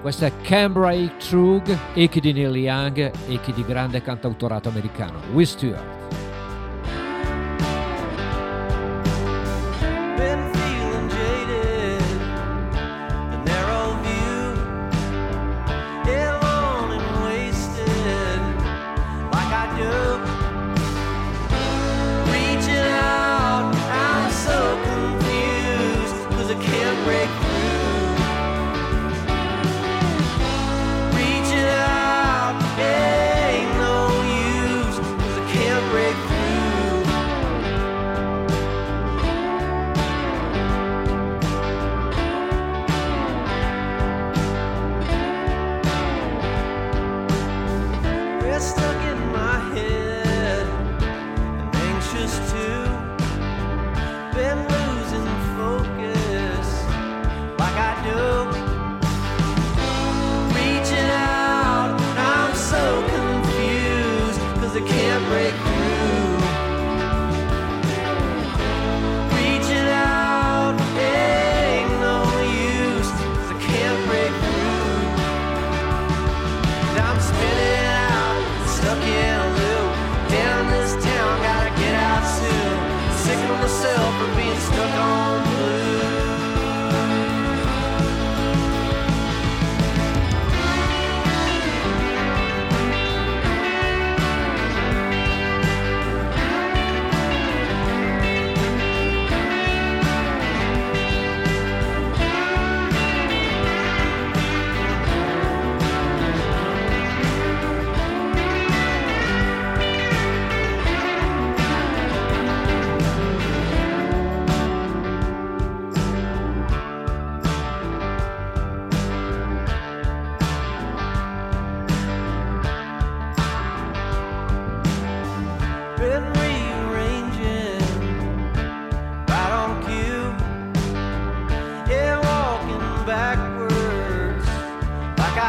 Questa è Cambrai Trug, echi di Neil Young, echi di grande cantautorato americano, Will Stewart.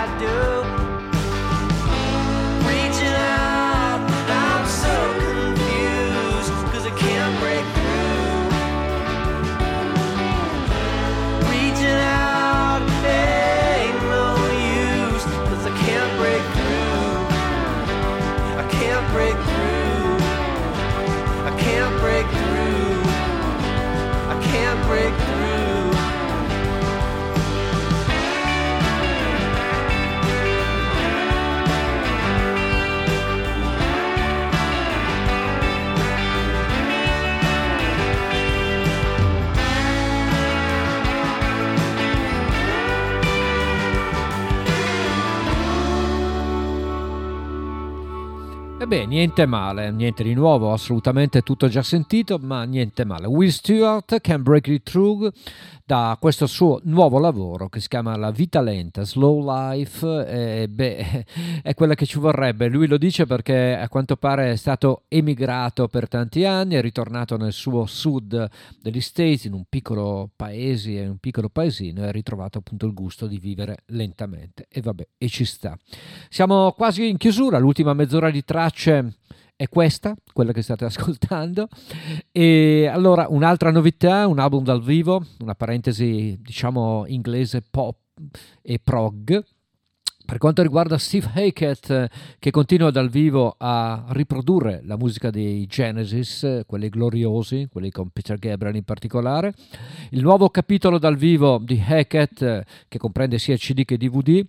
I do. Beh, niente male, niente di nuovo, assolutamente tutto già sentito, ma niente male. Will Stewart, Can Break It Through, da questo suo nuovo lavoro che si chiama La vita lenta, Slow Life, eh, beh, è quella che ci vorrebbe. Lui lo dice perché a quanto pare è stato emigrato per tanti anni, è ritornato nel suo sud degli States, in un piccolo paese, in un piccolo paesino, e ha ritrovato appunto il gusto di vivere lentamente. E vabbè, e ci sta. Siamo quasi in chiusura, l'ultima mezz'ora di tracce è questa, quella che state [laughs] ascoltando. E allora un'altra novità, un album dal vivo, una parentesi diciamo inglese pop e prog. Per quanto riguarda Steve Hackett, eh, che continua dal vivo a riprodurre la musica dei Genesis, eh, quelli gloriosi, quelli con Peter Gabriel in particolare, il nuovo capitolo dal vivo di Hackett, eh, che comprende sia CD che DVD,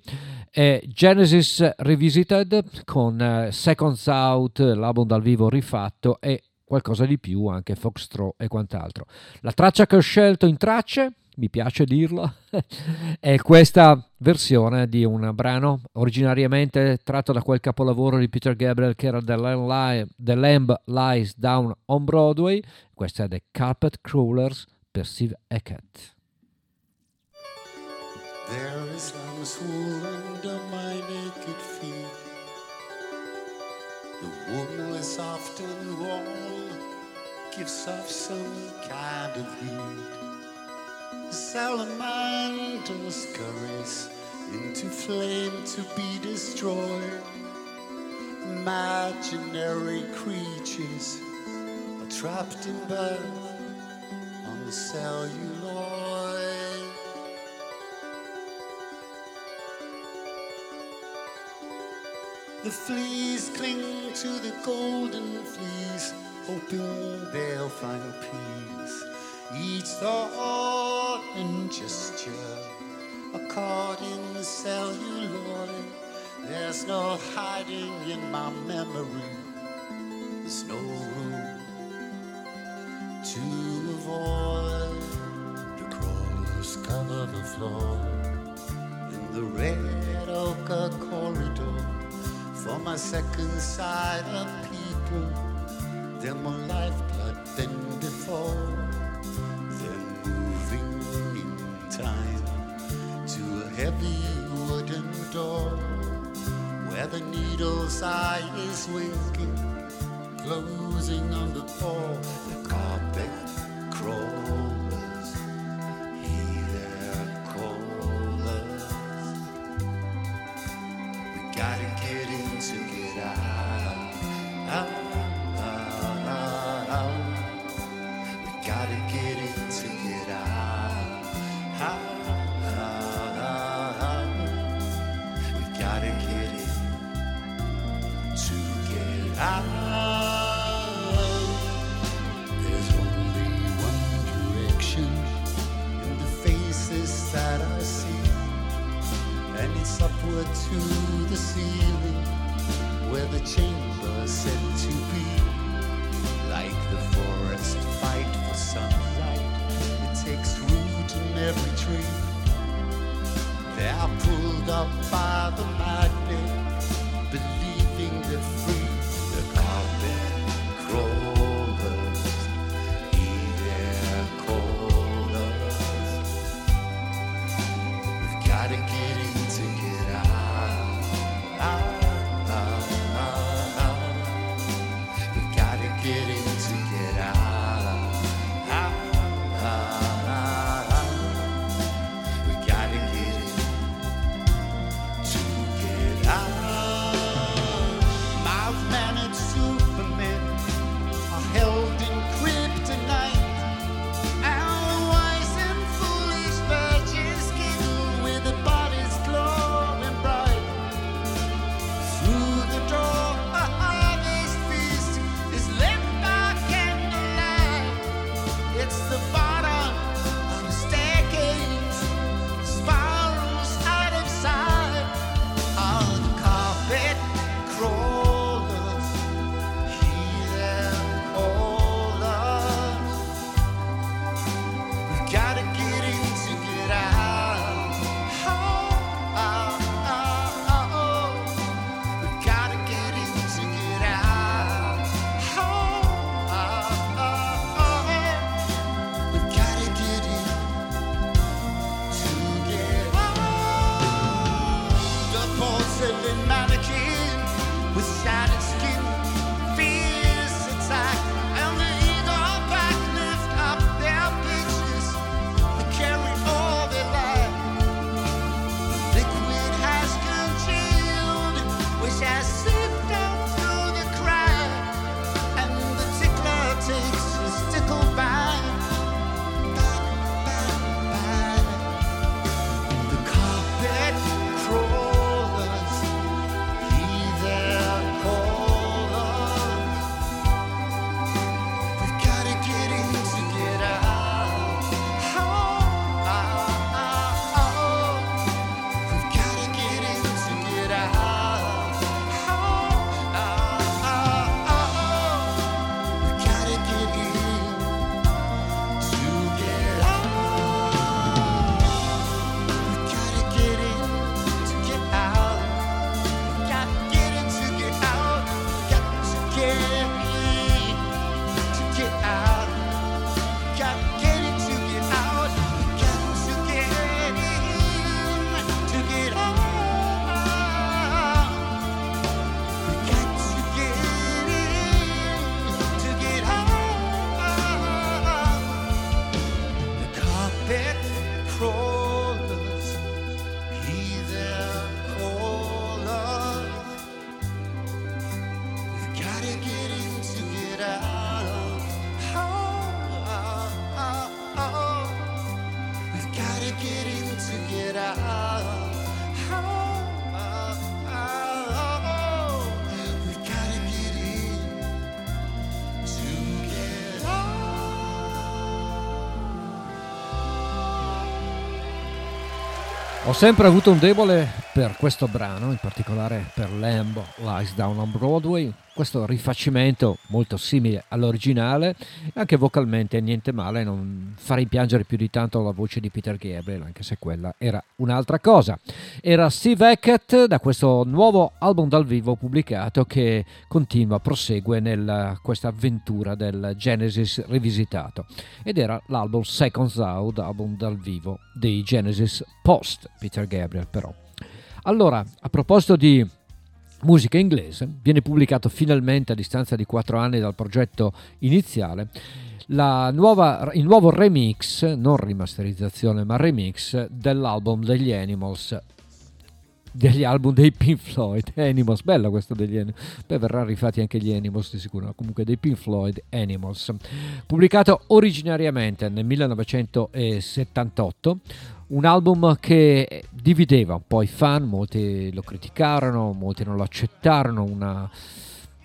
è Genesis Revisited con Seconds Out, l'album dal vivo rifatto e qualcosa di più, anche Foxtrot e quant'altro. La traccia che ho scelto in tracce, mi piace dirlo, [laughs] è questa versione di un brano originariamente tratto da quel capolavoro di Peter Gabriel che era The Lamb, Lies Down on Broadway. Questa è The Carpet Crawlers per Steve Hackett. There is lamb's wool under my naked feet. The is often warm, gives off some kind of heat. Salamanders scurries into flame to be destroyed. Imaginary creatures are trapped in birth on the celluloid. The fleas cling to the golden fleas, hoping they'll find peace. Each thought and gesture in the celluloid. There's no hiding in my memory. There's no room to avoid. The crawlers cover the floor in the red ochre corridor for my second sight of people. They're more lifeblood than before. Heavy wooden door where the needle's eye is winking, closing on the floor. The carpet crawlers, sempre avuto un debole per questo brano, in particolare per Lamb Lies Down on Broadway, questo rifacimento molto simile all'originale, anche vocalmente niente male, non fa rimpiangere più di tanto la voce di Peter Gabriel, anche se quella era un'altra cosa. Era Steve Hackett da questo nuovo album dal vivo pubblicato che continua, prosegue nella questa avventura del Genesis rivisitato ed era l'album Seconds Out, album dal vivo dei Genesis post Peter Gabriel però. Allora, a proposito di musica inglese, viene pubblicato finalmente a distanza di quattro anni dal progetto iniziale nuova, il nuovo remix, non rimasterizzazione ma remix dell'album degli Animals degli album dei Pink Floyd [laughs] Animals, bella questa degli Animals poi verranno rifatti anche gli Animals di sicuro comunque dei Pink Floyd Animals. Pubblicato originariamente nel 1978 un album che divideva un po' i fan molti lo criticarono molti non lo accettarono una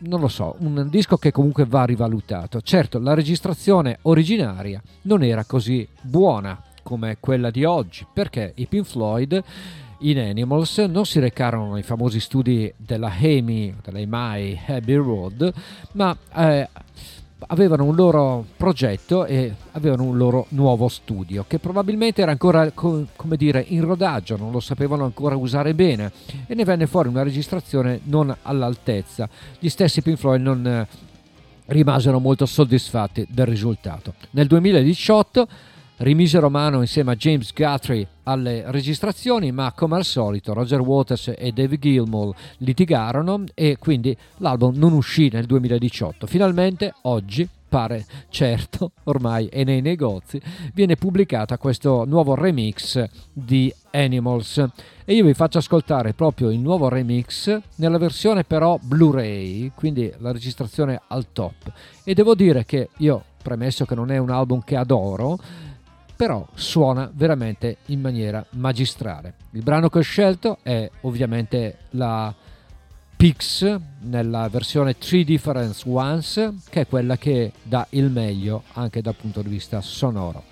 non lo so, un disco che comunque va rivalutato. Certo, la registrazione originaria non era così buona come quella di oggi, perché i Pink Floyd in Animals non si recarono nei famosi studi della EMI, della EMI Abbey Road, ma eh, avevano un loro progetto e avevano un loro nuovo studio che probabilmente era ancora co- come dire in rodaggio, non lo sapevano ancora usare bene e ne venne fuori una registrazione non all'altezza. Gli stessi Pink Floyd non eh, rimasero molto soddisfatti del risultato. Nel 2018 rimisero mano insieme a James Guthrie alle registrazioni, ma come al solito Roger Waters e David Gilmour litigarono e quindi l'album non uscì nel 2018. Finalmente oggi pare certo, [laughs] ormai è nei negozi, viene pubblicata questo nuovo remix di Animals e io vi faccio ascoltare proprio il nuovo remix nella versione però Blu-ray, quindi la registrazione al top. E devo dire che io, premesso che non è un album che adoro, però suona veramente in maniera magistrale. Il brano che ho scelto è ovviamente la Pix nella versione 3 Difference Ones, che è quella che dà il meglio anche dal punto di vista sonoro.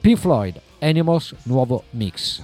Pink Floyd, Animals, nuovo mix.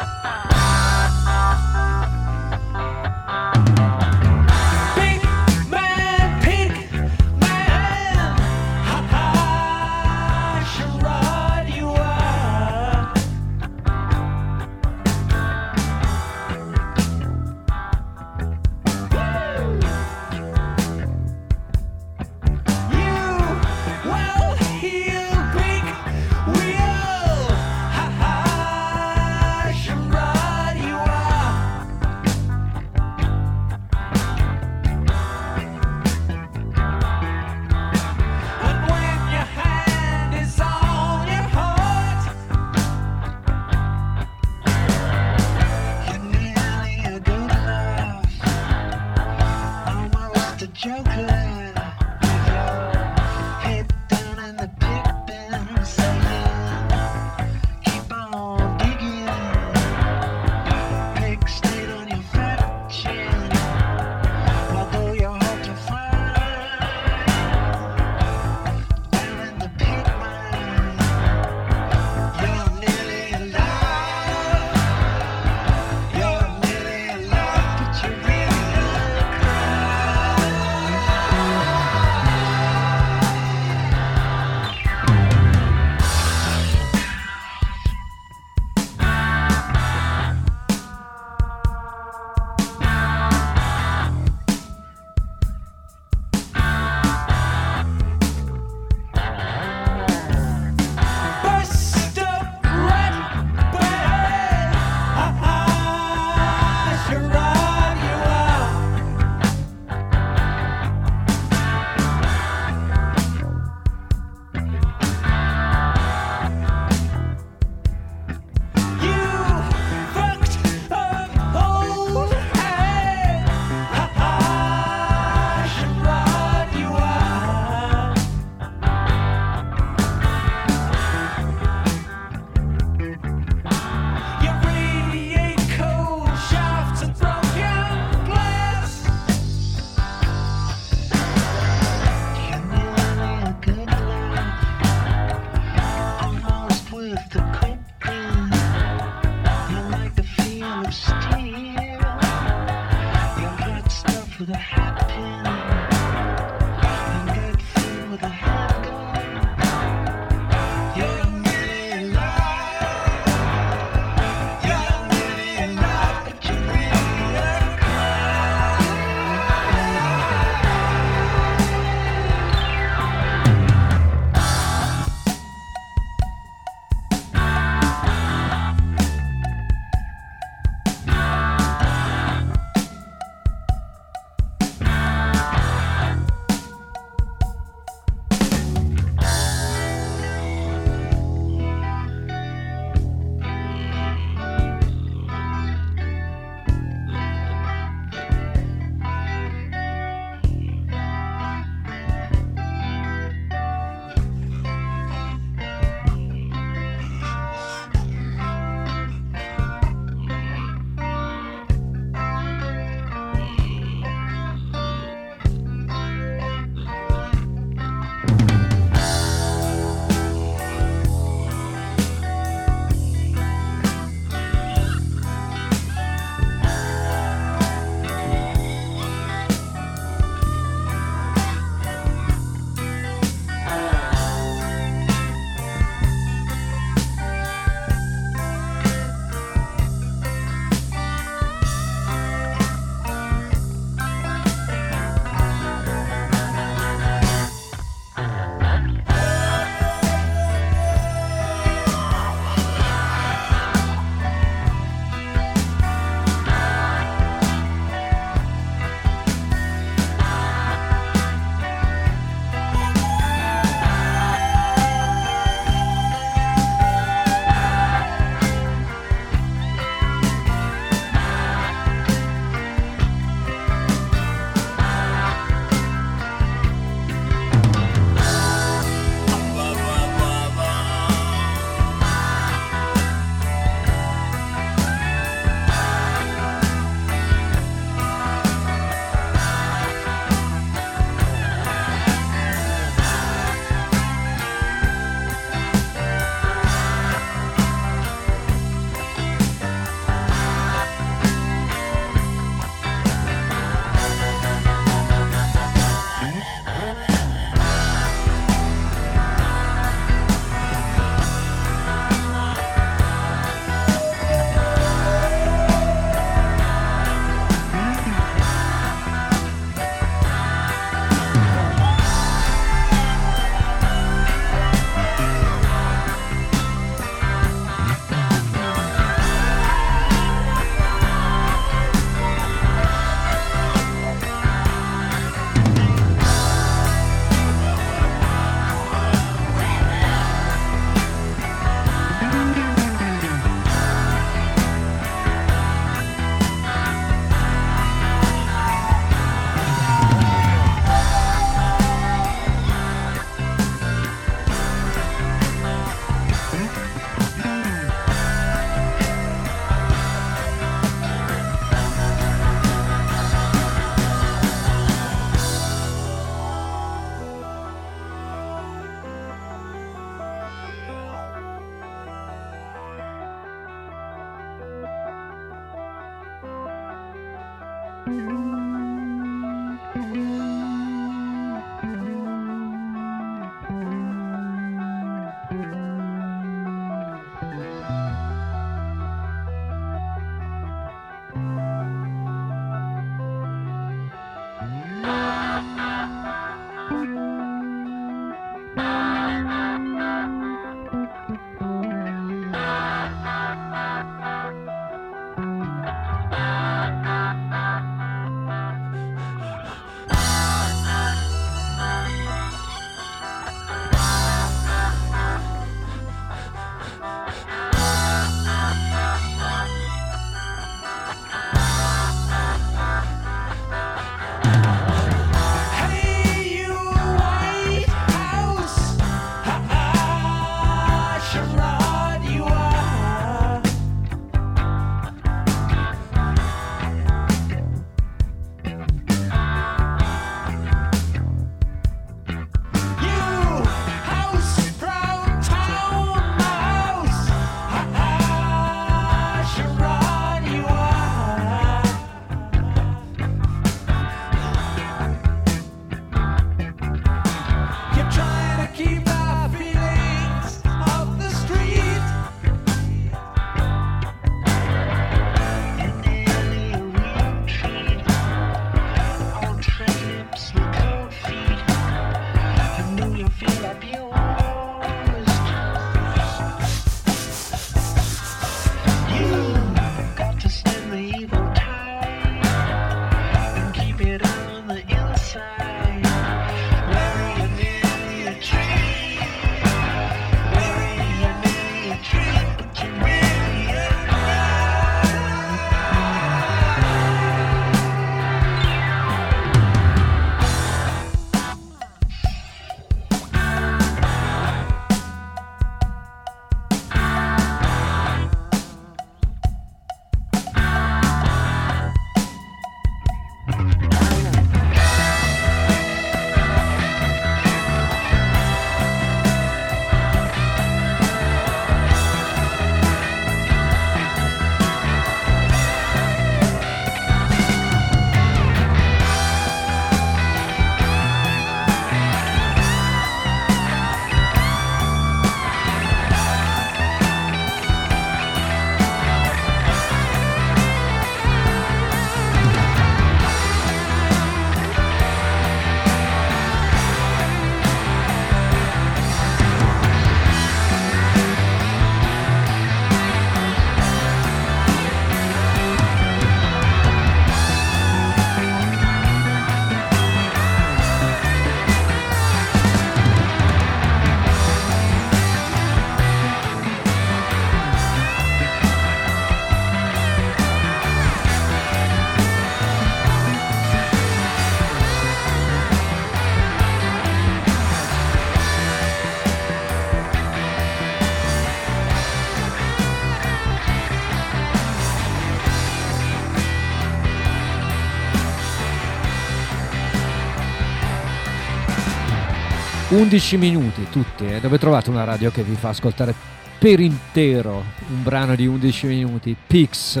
11 minuti tutti, eh, dove trovate una radio che vi fa ascoltare per intero un brano di 11 minuti, Pix,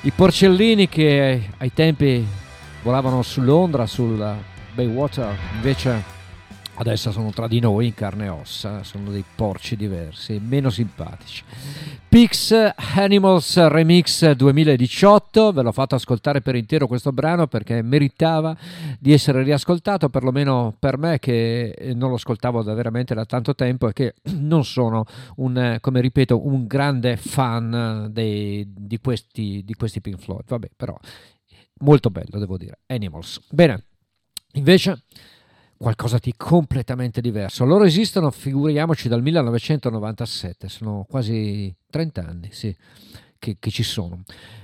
i porcellini che ai tempi volavano su Londra, sul Baywater, invece adesso sono tra di noi in carne e ossa, sono dei porci diversi, meno simpatici. Pix Animals Remix 2018, ve l'ho fatto ascoltare per intero questo brano perché meritava di essere riascoltato, perlomeno per me che non lo ascoltavo da veramente da tanto tempo e che [clears throat] non sono un, eh, come ripeto, un grande fan dei- di, questi, di questi Pink Floyd. Vabbè, però molto bello, devo dire. Animals. Bene, invece qualcosa di completamente diverso. Loro esistono, figuriamoci, dal 1997, sono quasi 30 anni, sì, che, che ci sono.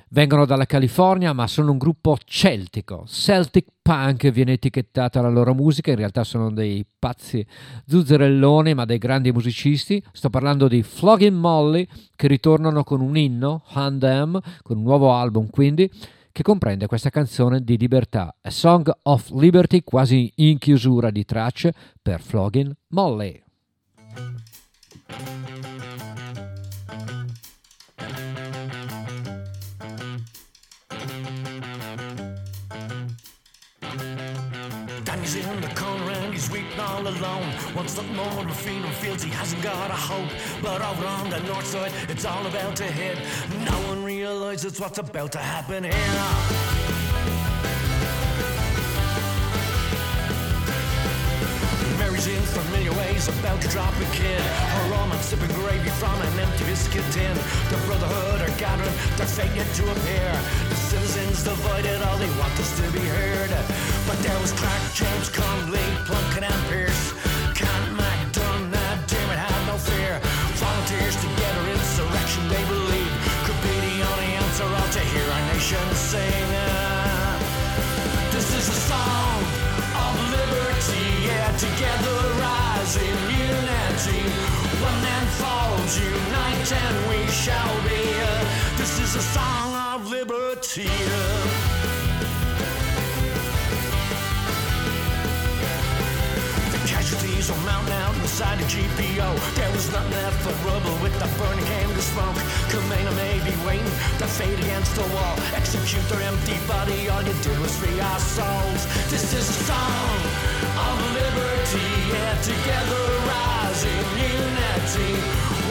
Vengono dalla California, ma sono un gruppo celtico. Celtic punk viene etichettata la loro musica, in realtà sono dei pazzi zuzzerelloni, ma dei grandi musicisti. Sto parlando di Flogging Molly, che ritornano con un inno, Handam, con un nuovo album quindi, che comprende questa canzone di libertà, A Song of Liberty, quasi in chiusura di tracce per Flogging Molly. All alone. Wants nothing more than freedom, feels he hasn't got a hope. But over on the north side, it's all about to hit. No one realizes what's about to happen here. Mary's in familiar ways, about to drop a kid. Her romance sipping gravy from an empty biscuit tin. The brotherhood are gathering, their fate yet to appear. The citizens divided, all they want is to be heard. But there was Clark, James, Conley, Plunkett, and Pierce. And we shall be. This is a song of liberty. The casualties will mount out inside the GPO. There was nothing left but rubble with the burning candle smoke. Kamena may be waiting, the fate against the wall. Execute their empty body, all you did was free our souls. This is a song of liberty, yeah, together rise in unity.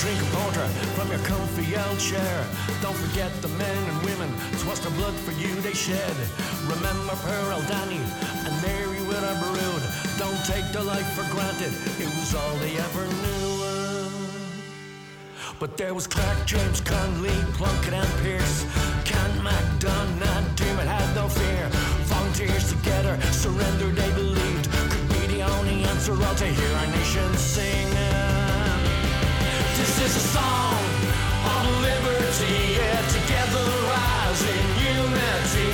drink a porter from your comfy old chair, don't forget the men and women, twas the blood for you they shed. Remember Pearl, Danny, and Mary with her brood. Don't take their life for granted, it was all they ever knew. But there was Clark, James, Conley, Plunkett, and Pierce. Kent, MacDonald, Dermot had no fear. Volunteers together, surrendered, they believed. Could be the only answer all to hear our nation sing. Is a song of liberty, yeah, together rise in unity.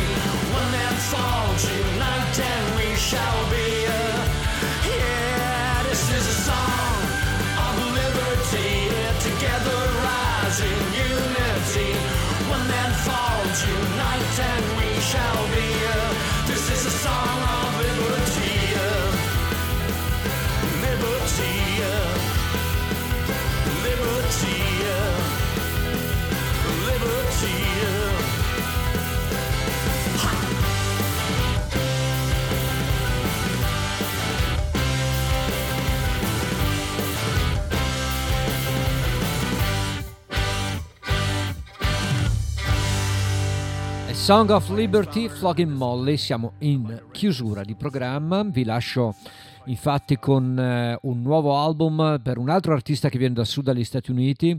One man falls, unite, and we shall be. Song of Liberty, Flogging Molly, siamo in chiusura di programma, vi lascio infatti con eh, un nuovo album per un altro artista che viene da sud dagli Stati Uniti,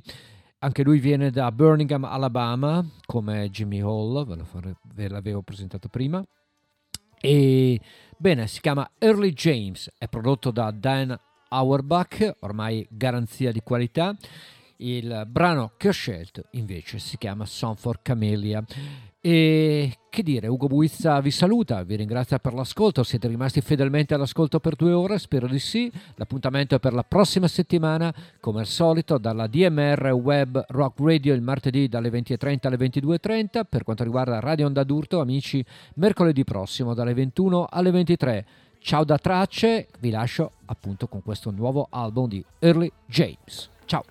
anche lui viene da Birmingham, Alabama, come Jimmy Hall, ve, fare- ve l'avevo presentato prima. E bene, si chiama Early James, è prodotto da Dan Auerbach, ormai garanzia di qualità. Il brano che ho scelto invece si chiama Song for Camellia. E che dire, Ugo Buizza vi saluta, vi ringrazia per l'ascolto, siete rimasti fedelmente all'ascolto per due ore, spero di sì. L'appuntamento è per la prossima settimana, come al solito, dalla DMR Web Rock Radio il martedì dalle 20.30 alle 22.30. Per quanto riguarda Radio Onda d'Urto, amici, mercoledì prossimo dalle 21 alle 23. Ciao da tracce, vi lascio appunto con questo nuovo album di Early James. Ciao!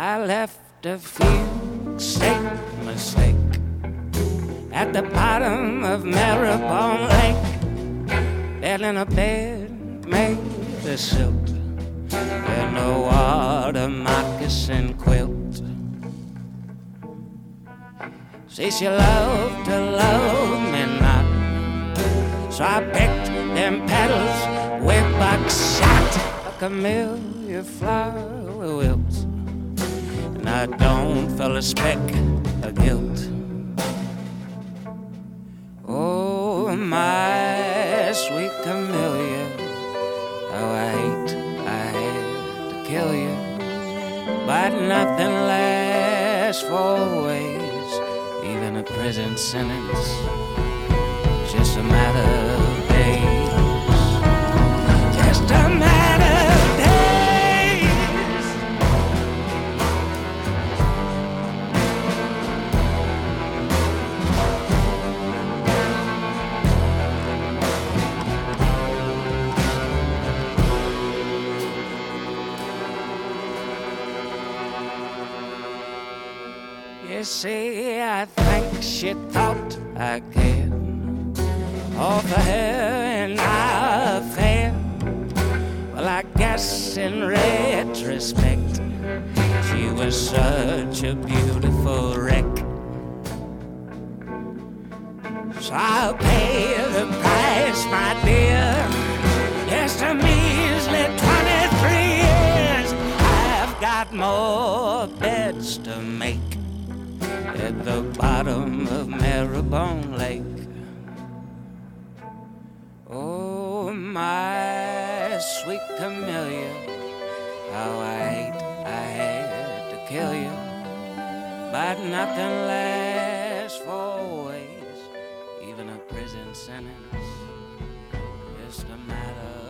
I left a few state mistake at the bottom of Maribon Lake. Dead in a bed made of silt and a water moccasin quilt. See, she loved to love me not, so I picked them petals with buckshot. A camellia flower wilts and I don't feel a speck of guilt. Oh, my sweet camellia, how oh, I hate I had to kill you, but nothing lasts for always, even a prison sentence, just a matter of days, just a matter See, I think she thought I cared offer her an affair. Well, I guess in retrospect, she was such a beautiful wreck. So I'll pay the price, my dear. Just a measly 23 years. I've got more beds to make at the bottom of Maribon Lake. Oh, my sweet camellia, how I hate I had to kill you. But nothing lasts for always, even a prison sentence. Just a matter